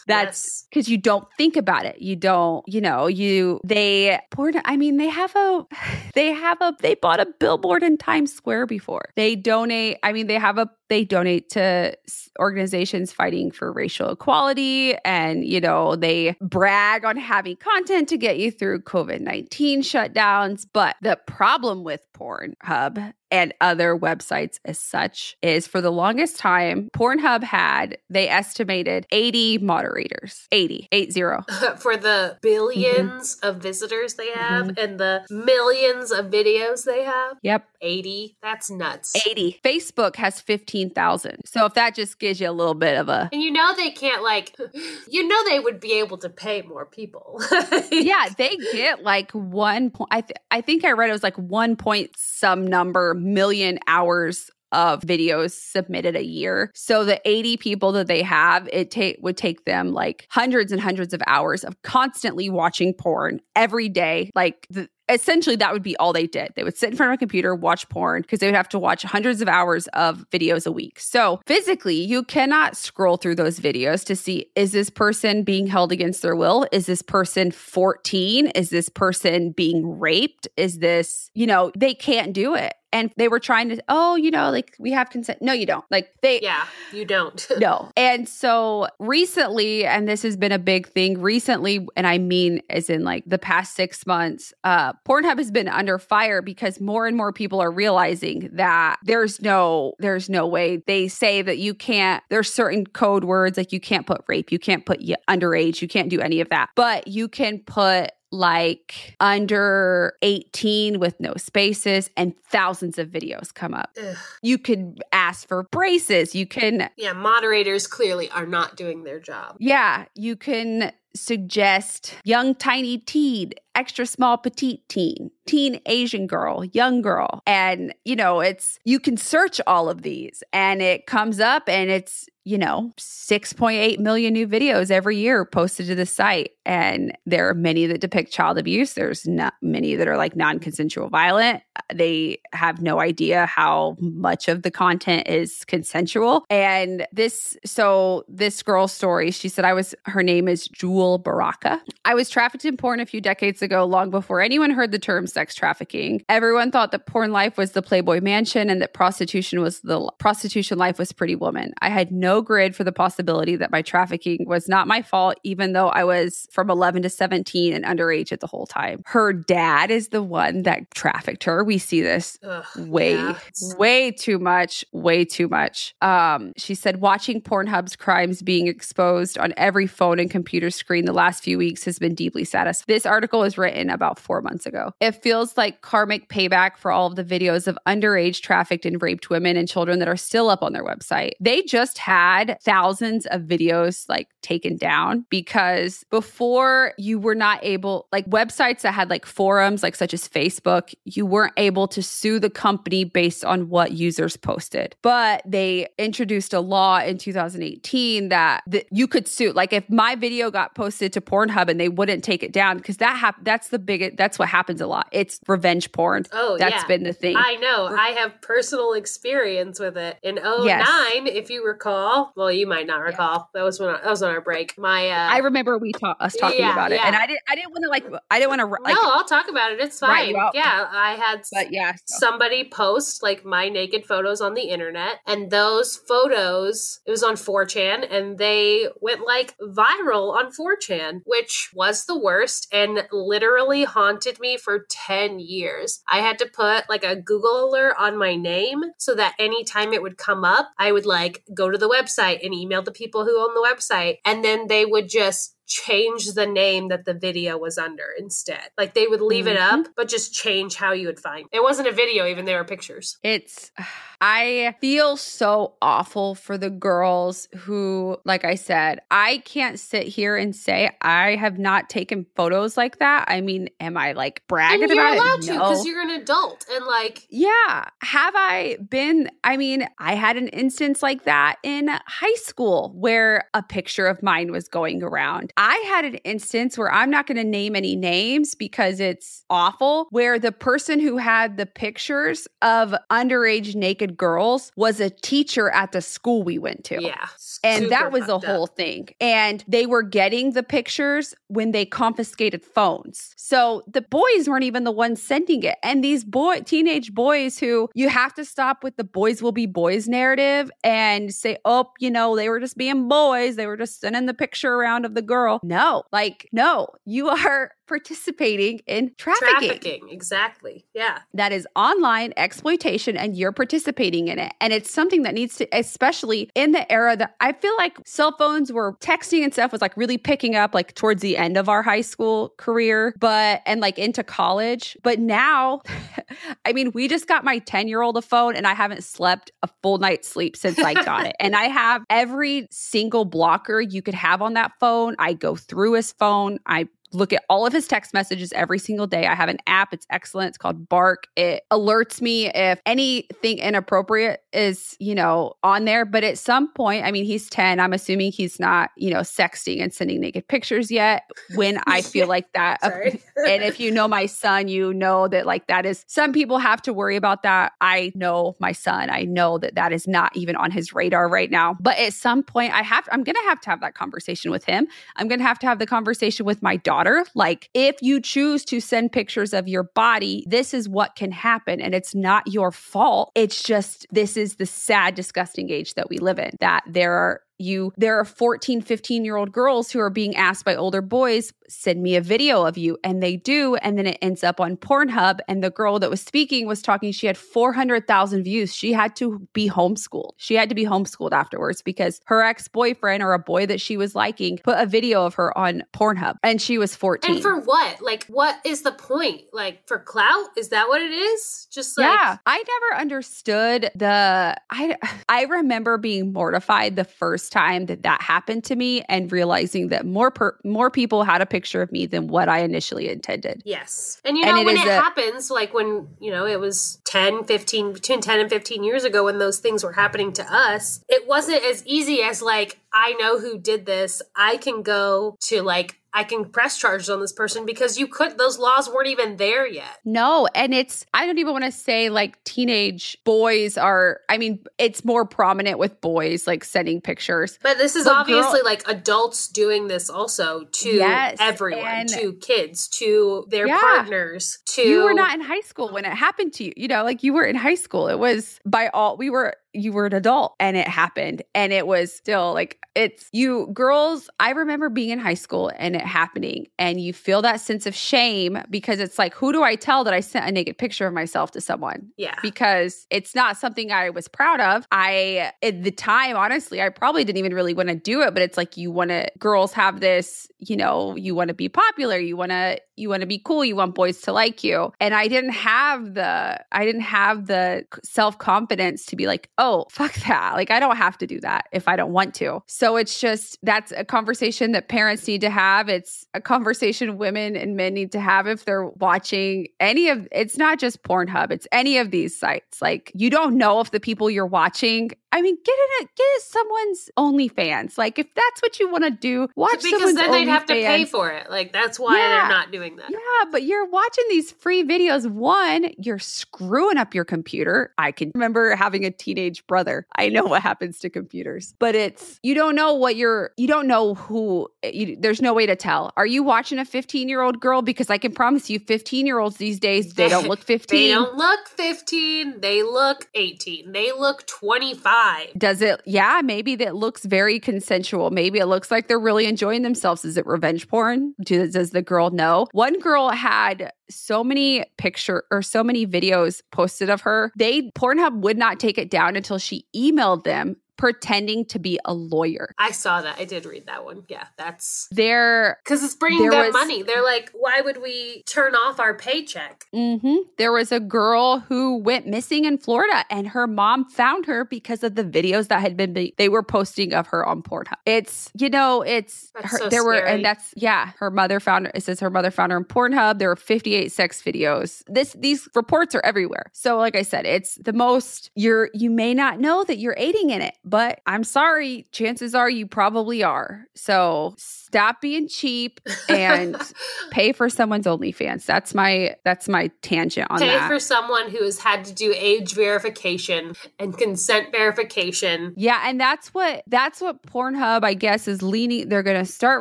Speaker 2: that's because you don't think about it. You don't, you know, you, they, porn, I mean, they have a, [sighs] they have a, they bought a billboard in Times Square before. They donate, I mean, they have a, they donate to organizations fighting for racial equality and, you know, they brag on having content to get you through COVID 19 shutdowns. But the problem with Pornhub and other websites as such is for the longest time, Pornhub had, they estimated 80 moderators, 80, 80. [laughs]
Speaker 1: For the 1000000000s mm-hmm. of visitors they have mm-hmm. and the millions of videos they have.
Speaker 2: Yep.
Speaker 1: 80. That's nuts.
Speaker 2: 80. Facebook has 15,000. So if that just gives you a little bit of a,
Speaker 1: And you know they can't like [laughs] you know they would be able to pay more people. [laughs]
Speaker 2: yeah, they get like one point. I, th- I think I read it was like one point some number million hours of videos submitted a year. So the 80 people that they have, it take would take them like hundreds and hundreds of hours of constantly watching porn every day. Like the essentially that would be all they did. They would sit in front of a computer, watch porn because they would have to watch hundreds of hours of videos a week. So physically, you cannot scroll through those videos to see is this person being held against their will? Is this person 14? Is this person being raped? Is this, you know, they can't do it and they were trying to oh you know like we have consent. No you don't. Like they
Speaker 1: yeah you don't. [laughs]
Speaker 2: No. And so recently and this has been a big thing recently and i mean as in like the past six months uh pornhub has been under fire because more and more people are realizing that there's no there's no way. They say that you can't there's certain code words like you can't put rape you can't put underage you can't do any of that. But you can put like under 18 with no spaces and thousands of videos come up. Ugh. You could ask for braces. You can
Speaker 1: Yeah, moderators clearly are not doing their job.
Speaker 2: Yeah, you can suggest young tiny teen, extra small petite teen, teen Asian girl, young girl. And you know, it's you can search all of these and it comes up and it's you know, 6.8 million new videos every year posted to the site. And there are many that depict child abuse. There's not many that are like non consensual violent. They have no idea how much of the content is consensual. And this, so this girl's story, she said, I was, her name is Jewel Baraka. I was trafficked in porn a few decades ago, long before anyone heard the term sex trafficking. Everyone thought that porn life was the Playboy mansion and that prostitution was the prostitution life was Pretty Woman. I had no grid for the possibility that my trafficking was not my fault, even though I was from 11 to 17 and underage at the whole time. Her dad is the one that trafficked her. We see this Ugh, way, yeah. way too much, way too much. Um, she said, watching Pornhub's crimes being exposed on every phone and computer screen the last few weeks has been deeply satisfying. This article is written about four months ago. Feels like karmic payback for all of the videos of underage trafficked and raped women and children that are still up on their website. They just had thousands of videos like taken down because before you were not able, like websites that had like forums, like such as Facebook, you weren't able to sue the company based on what users posted. But they introduced a law in 2018 that, that you could sue. Like if my video got posted to Pornhub and they wouldn't take it down, because that hap- that's the biggest, that's what happens a lot. It's revenge porn.
Speaker 1: Oh,
Speaker 2: that's
Speaker 1: yeah.
Speaker 2: been the thing.
Speaker 1: I know. I have personal experience with it. In 09, yes. if you recall, well, you might not recall. Yeah. That was when I, that was on our break. My uh,
Speaker 2: I remember we talked us talking yeah, about it, and I didn't I didn't want to like I didn't want to like,
Speaker 1: no. I'll talk about it. It's fine. Yeah, I had
Speaker 2: but yeah
Speaker 1: so. somebody post like my naked photos on the internet, and those photos it was on 4chan, and they went like viral on 4chan, which was the worst and literally haunted me for 10 years. I had to put like a Google alert on my name so that anytime it would come up, I would like go to the website and email the people who own the website. And then they would just change the name that the video was under instead. Like they would leave mm-hmm. it up, but just change how you would find. It. it wasn't a video, even there were pictures.
Speaker 2: It's [sighs] I feel so awful for the girls who, like I said, I can't sit here and say I have not taken photos like that. I mean, am I like bragging
Speaker 1: and you're
Speaker 2: about
Speaker 1: allowed
Speaker 2: it?
Speaker 1: to because no. you're an adult and like
Speaker 2: yeah. Have I been? I mean, I had an instance like that in high school where a picture of mine was going around. I had an instance where I'm not going to name any names because it's awful, where the person who had the pictures of underage naked girls was a teacher at the school we went to.
Speaker 1: Yeah.
Speaker 2: And that was the whole up. thing. And they were getting the pictures when they confiscated phones. So the boys weren't even the ones sending it. And these boy teenage boys who you have to stop with the boys will be boys narrative and say, "Oh, you know, they were just being boys. They were just sending the picture around of the girl." No. Like, no. You are participating in trafficking.
Speaker 1: Trafficking, exactly. Yeah.
Speaker 2: That is online exploitation and you're participating in it. And it's something that needs to, especially in the era that I feel like cell phones were texting and stuff was like really picking up like towards the end of our high school career, but and like into college. But now, [laughs] I mean, we just got my 10 year old a phone and I haven't slept a full night's sleep since I got it. And I [laughs] have every single blocker you could have on that phone. I go through his phone. I look at all of his text messages every single day. I have an app. It's excellent. It's called Bark. It alerts me if anything inappropriate is, you know, on there. But at some point, I mean, he's 10. I'm assuming he's not, you know, sexting and sending naked pictures yet. When I [laughs] feel like that, [laughs] [laughs] and if you know my son, you know that like that is some people have to worry about that. I know my son. I know that that is not even on his radar right now. But at some point, I have, I'm going to have to have that conversation with him. I'm going to have to have the conversation with my daughter. Like, if you choose to send pictures of your body, this is what can happen. And it's not your fault. It's just, this is the sad, disgusting age that we live in, that there are you there are 14 15 year old girls who are being asked by older boys send me a video of you. And they do and then it ends up on pornhub and the girl that was speaking was talking she had 400000 views. She had to be homeschooled. She had to be homeschooled afterwards because her ex-boyfriend or a boy that she was liking put a video of her on pornhub and she was 14
Speaker 1: and for what? Like what is the point? Like for clout? Is that what it is? Just like
Speaker 2: yeah. I never understood the i i remember being mortified the first time that that happened to me and realizing that more per- more people had a picture of me than what I initially intended.
Speaker 1: Yes. And you know, and when it a- happens, like when, you know, it was 10, 15, between 10 and 15 years ago when those things were happening to us, it wasn't as easy as like, I know who did this. I can go to like I can press charges on this person because you could those laws weren't even there yet.
Speaker 2: No, and it's I don't even want to say like teenage boys are I mean, it's more prominent with boys like sending pictures.
Speaker 1: But this is but obviously girl, like adults doing this also to yes, everyone, to kids, to their yeah, partners, to
Speaker 2: You were not in high school when it happened to you. You know, like you were in high school. It was by all we were you were an adult and it happened and it was still like it's you girls i remember being in high school and it happening and you feel that sense of shame because it's like who do i tell that i sent a naked picture of myself to someone?
Speaker 1: Yeah.
Speaker 2: Because it's not something i was proud of. I at the time honestly i probably didn't even really want to do it but it's like you want to girls have this you know you want to be popular you want to you want to be cool you want boys to like you. And i didn't have the i didn't have the self-confidence to be like oh, fuck that. Like, I don't have to do that if I don't want to. So it's just that's a conversation that parents need to have. It's a conversation women and men need to have if they're watching any of it's not just Pornhub, it's any of these sites. Like, you don't know if the people you're watching I mean, get it, get it someone's OnlyFans. Like, if that's what you want to do, watch because then they'd have to
Speaker 1: pay for it. Like, that's why yeah. they're not doing that.
Speaker 2: Yeah, but you're watching these free videos. One, you're screwing up your computer. I can remember having a teenage brother. I know what happens to computers, but it's you don't know what you're. You don't know who. You, there's no way to tell. Are you watching a 15 year old girl? Because I can promise you, 15 year olds these days they don't look 15. [laughs]
Speaker 1: they don't look 15. They look 18. They look 25
Speaker 2: does it? Yeah, maybe that looks very consensual. Maybe it looks like they're really enjoying themselves. Is it revenge porn? Does, does the girl know? One girl had so many picture or so many videos posted of her. They Pornhub would not take it down until she emailed them pretending to be a lawyer.
Speaker 1: I saw that. I did read that one. Yeah, that's
Speaker 2: there
Speaker 1: because it's bringing them was, money. They're like, why would we turn off our paycheck?
Speaker 2: Mm-hmm. There was a girl who went missing in Florida, and her mom found her because of the videos that had been they were posting of her on Pornhub. It's you know, it's her, so there scary. were, and that's yeah. Her mother found her. It says her mother found her in Pornhub. There were 58 sex videos. This these reports are everywhere. So like I said, it's the most you're you may not know that you're aiding in it but I'm sorry, chances are you probably are. So stop being cheap and [laughs] pay for someone's OnlyFans. That's my that's my tangent on
Speaker 1: pay
Speaker 2: that.
Speaker 1: Pay for someone who has had to do age verification and consent verification.
Speaker 2: Yeah, and that's what that's what Pornhub I guess is leaning they're going to start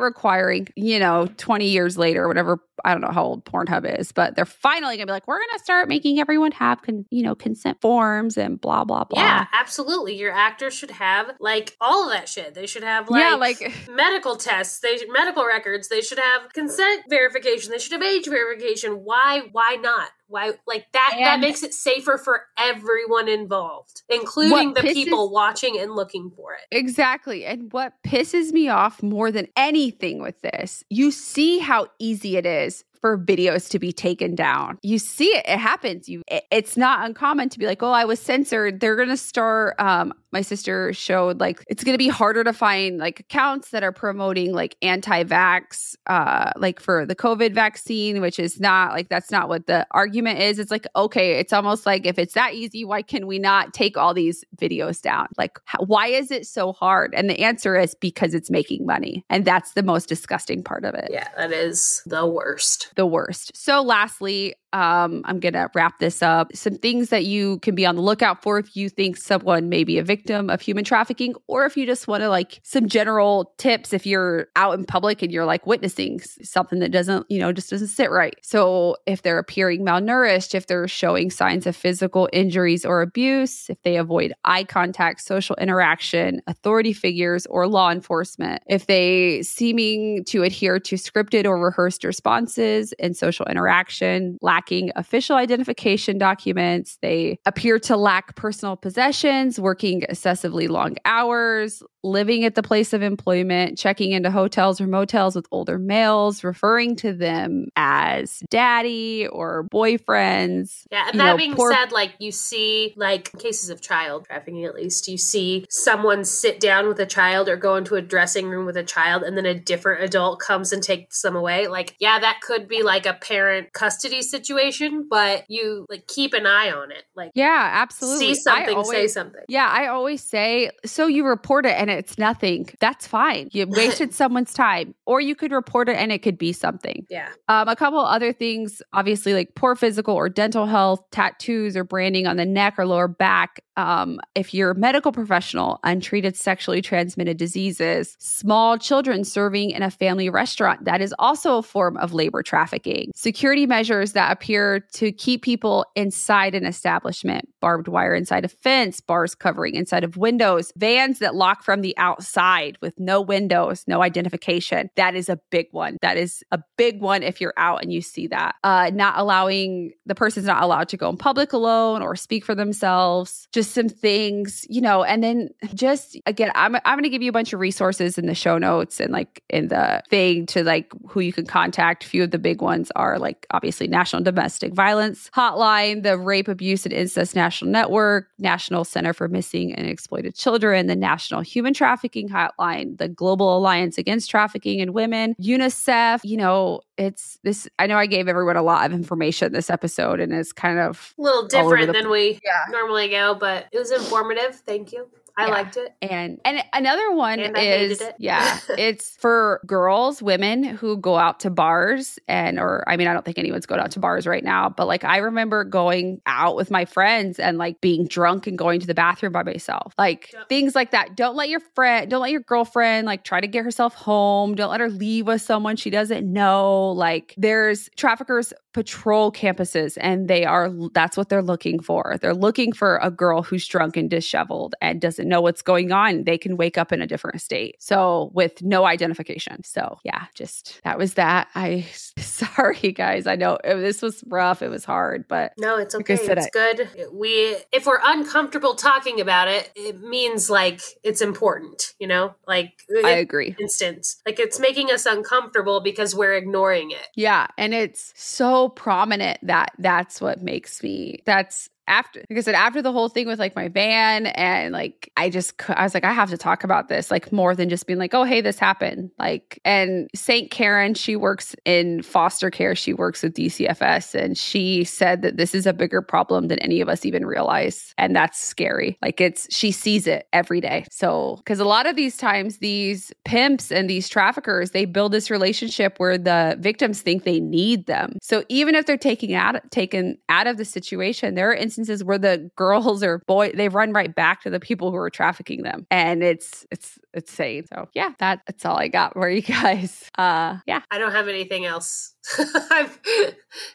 Speaker 2: requiring, you know, 20 years later whatever I don't know how old Pornhub is, but they're finally going to be like we're going to start making everyone have con, you know, consent forms and blah blah blah.
Speaker 1: Yeah, absolutely. Your actors should have like all of that shit. They should have like, yeah, like [laughs] medical tests. They medical records. They should have consent verification. They should have age verification. Why? Why not? Why? Like that? And that makes it safer for everyone involved, including the pisses, people watching and looking for it.
Speaker 2: Exactly. And what pisses me off more than anything with this, you see how easy it is for videos to be taken down. You see it, it happens. You, it, it's not uncommon to be like, "Oh, I was censored." They're to start. Um, my sister showed like it's to be harder to find like accounts that are promoting like anti-vax uh like for the covid vaccine which is not like that's not what the argument is it's like okay it's almost like if it's that easy why can we not take all these videos down like how, why is it so hard and the answer is because it's making money and that's the most disgusting part of it
Speaker 1: yeah that is the worst
Speaker 2: the worst so lastly um, I'm going to wrap this up. Some things that you can be on the lookout for if you think someone may be a victim of human trafficking, or if you just want to like some general tips if you're out in public and you're like witnessing something that doesn't, you know, just doesn't sit right. So if they're appearing malnourished, if they're showing signs of physical injuries or abuse, if they avoid eye contact, social interaction, authority figures, or law enforcement, if they seeming to adhere to scripted or rehearsed responses in social interaction, lacking official identification documents. They appear to lack personal possessions, working excessively long hours, living at the place of employment, checking into hotels or motels with older males, referring to them as daddy or boyfriends.
Speaker 1: Yeah, and that know, being poor- said, like you see like cases of child trafficking at least, you see someone sit down with a child or go into a dressing room with a child and then a different adult comes and takes them away. Like, yeah, that could be like a parent custody situation, but you like keep an eye on it. Like
Speaker 2: Yeah, absolutely.
Speaker 1: See something, always, say something.
Speaker 2: Yeah, I always say so you report it and it's nothing, that's fine. You [laughs] wasted someone's time, or you could report it and it could be something.
Speaker 1: Yeah.
Speaker 2: Um, a couple other things, obviously, like poor physical or dental health, tattoos or branding on the neck or lower back. Um, if you're a medical professional, untreated sexually transmitted diseases, small children serving in a family restaurant, that is also a form of labor trafficking. Trafficking, security measures that appear to keep people inside an establishment, barbed wire inside a fence, bars covering inside of windows, vans that lock from the outside with no windows, no identification. That is a big one. That is a big one if you're out and you see that. Uh, not allowing the person's not allowed to go in public alone or speak for themselves. Just some things, you know, and then just again, I'm I'm going to give you a bunch of resources in the show notes and like in the thing to like who you can contact. A few of the big ones are like obviously National Domestic Violence Hotline, the Rape, Abuse, and Incest National Network, National Center for Missing and Exploited Children, the National Human Trafficking Hotline, the Global Alliance Against Trafficking in Women, UNICEF. You know, it's this. I know I gave everyone a lot of information this episode, and it's kind of
Speaker 1: a little different than we yeah. normally go, but it was informative. Thank you. I yeah. liked it.
Speaker 2: And and another one and is it. yeah, [laughs] it's for girls, women who go out to bars and or I mean I don't think anyone's going out to bars right now, but like I remember going out with my friends and like being drunk and going to the bathroom by myself. Like yep. things like that. Don't let your friend, don't let your girlfriend like try to get herself home. Don't let her leave with someone she doesn't know. Like there's traffickers patrol campuses and they are that's what they're looking for. They're looking for a girl who's drunk and disheveled and doesn't know what's going on. They can wake up in a different state. So with no identification. So yeah, just that was that. I [laughs] sorry guys. I know this was rough. It was hard, but
Speaker 1: no, it's okay. Like it's I, good. We if we're uncomfortable talking about it, it means like it's important, you know? Like
Speaker 2: I agree.
Speaker 1: Instance. Like it's making us uncomfortable because we're ignoring it.
Speaker 2: Yeah, and it's so prominent that that's what makes me that's after like I said, after the whole thing with like my van and like I just I was like, I have to talk about this, like more than just being like, oh hey, this happened. Like and St. Karen, she works in foster care, she works with DCFS, and she said that this is a bigger problem than any of us even realize. And that's scary. Like it's she sees it every day. So because a lot of these times these pimps and these traffickers, they build this relationship where the victims think they need them. So even if they're taking out taken out of the situation, there are instances instances where the girls or boy they run right back to the people who are trafficking them, and it's it's it's insane. So yeah, that, that's all I got for you [laughs] guys. Uh, yeah,
Speaker 1: I don't have anything else. [laughs] I've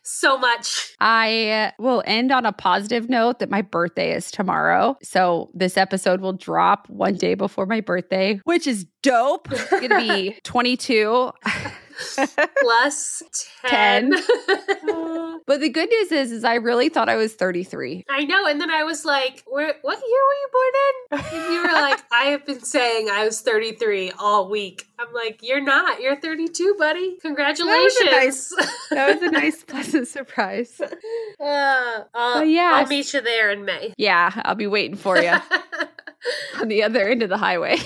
Speaker 1: so much.
Speaker 2: I uh, will end on a positive note that my birthday is tomorrow. So this episode will drop one day before my birthday, which is dope. It's going to be [laughs] 22. [laughs]
Speaker 1: plus 10. 10. [laughs]
Speaker 2: but the good news is is I really thought I was 33.
Speaker 1: I know and then I was like, "What year were you born in?" And you were like, [laughs] "I have been saying I was 33 all week." I'm like, "You're not. You're 32, buddy. Congratulations."
Speaker 2: That was a nice, that was a nice pleasant surprise.
Speaker 1: Uh, uh, yeah. I'll meet you there in May.
Speaker 2: Yeah, I'll be waiting for you. on the other end of the highway.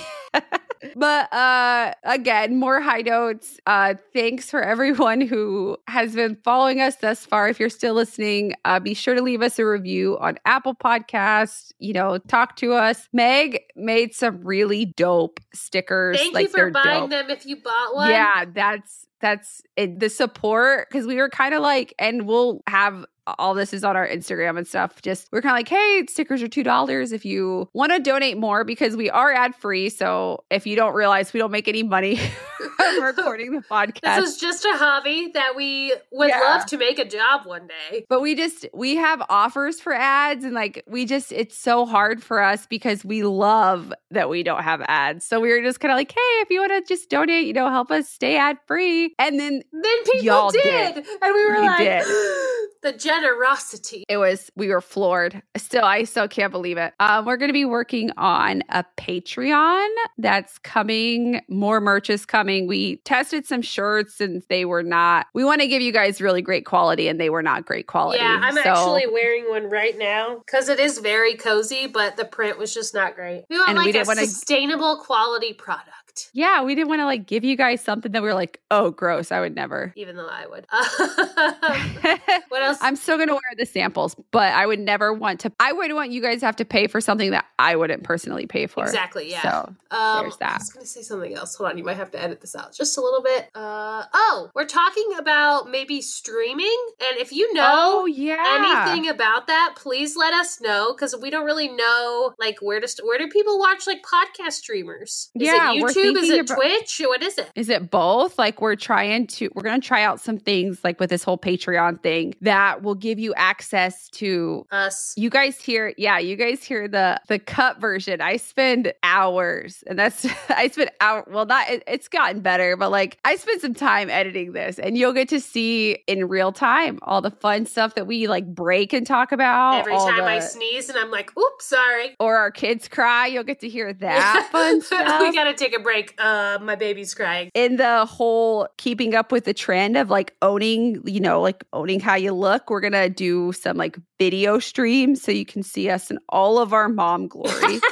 Speaker 2: But uh again more high notes uh thanks for everyone who has been following us thus far if you're still listening uh be sure to leave us a review on apple Podcasts. you know talk to us meg made some really dope stickers
Speaker 1: Thank
Speaker 2: like
Speaker 1: you for buying
Speaker 2: dope.
Speaker 1: them if you bought one.
Speaker 2: yeah that's that's it, the support because we were kind of like and we'll have all this is on our Instagram and stuff. Just we're kind of like, hey, stickers are two dollars if you want to donate more because we are ad free. So if you don't realize, we don't make any money [laughs] from [laughs] recording the podcast.
Speaker 1: This is just a hobby that we would
Speaker 2: Yeah.
Speaker 1: love to make a job one day.
Speaker 2: but we just we have offers for ads and like we just it's so hard for us because we love that we don't have ads. So we were just kind of like, hey, if you want to just donate, you know, help us stay ad free. And then
Speaker 1: Then people did.
Speaker 2: did.
Speaker 1: And we were
Speaker 2: You
Speaker 1: like,
Speaker 2: did. [gasps]
Speaker 1: the generosity.
Speaker 2: it was we were floored still i still can't believe it um, we're going to be working on a patreon that's coming more merch is coming we tested some shirts and they were not we want to give you guys really great quality and they were not great quality
Speaker 1: Yeah, I'm
Speaker 2: So-
Speaker 1: actually wearing one right now because it is very cozy, but the print was just not great. We want
Speaker 2: And we
Speaker 1: like a
Speaker 2: didn't wanna-
Speaker 1: sustainable quality product.
Speaker 2: Yeah we didn't want to like give you guys something that we were like oh gross i would never
Speaker 1: Even though I would. [laughs] what else?
Speaker 2: I'm still gonna wear the samples, but I would never want to. I would want you guys to have to pay for something that I wouldn't personally pay for.
Speaker 1: exactly. Yeah.
Speaker 2: So
Speaker 1: Um,
Speaker 2: There's that.
Speaker 1: I was going to say something else. Hold on, you might have to edit this out just a little bit. Uh, oh, we're talking about maybe streaming, and if you know
Speaker 2: oh yeah,
Speaker 1: anything about that, please let us know because we don't really know like where to st- where do people watch like podcast streamers? Is
Speaker 2: Yeah,
Speaker 1: it
Speaker 2: we're
Speaker 1: YouTube? Is it
Speaker 2: about-
Speaker 1: Twitch? What is it?
Speaker 2: Is it both? Like we're trying to we're going to try out some things like with this whole Patreon thing that will give you access to
Speaker 1: Us.
Speaker 2: you guys hear yeah, you guys hear the the cut version. I spend hours and that's [laughs] I spend hour well not it, it's gotten better, but like I spent some time editing this and you'll get to see in real time all the fun stuff that we like break and talk about.
Speaker 1: Every time I sneeze and I'm like, oops, sorry.
Speaker 2: or our kids cry, you'll get to hear that [laughs] fun stuff.
Speaker 1: we gotta take a break. Uh, my baby's crying.
Speaker 2: in the whole keeping up with the trend of like owning, you know, like owning how you look, we're gonna do some like video streams so you can see us in all of our mom glory. [laughs]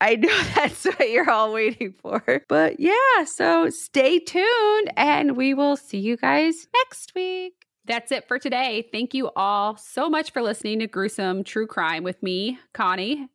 Speaker 2: I know [laughs] that's what you're all waiting for. But yeah, so stay tuned and we will see you guys next week. That's it for today. Thank you all so much for listening to Gruesome True Crime with me, Connie,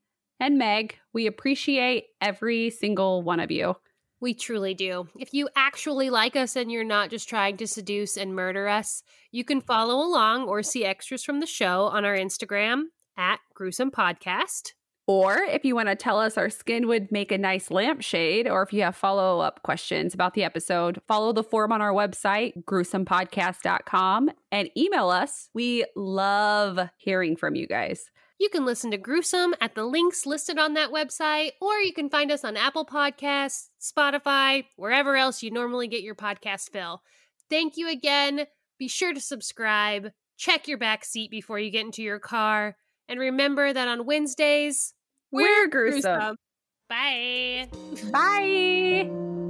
Speaker 2: and Meg. We appreciate every single one of you.
Speaker 1: We truly do. If you actually like us and you're not just trying to seduce and murder us, you can follow along or see extras from the show on our Instagram at Gruesome Podcast.
Speaker 2: Or if you want to tell us our skin would make a nice lampshade, or if you have follow up questions about the episode, follow the form on our website, gruesomepodcast.com, and email us. We love hearing from you guys.
Speaker 1: You can listen to Gruesome at the links listed on that website, or you can find us on Apple Podcasts, Spotify, wherever else you normally get your podcast fill. Thank you again. Be sure to subscribe, check your back seat before you get into your car, and remember that on Wednesdays,
Speaker 2: We're gruesome.
Speaker 1: Bye.
Speaker 2: Bye.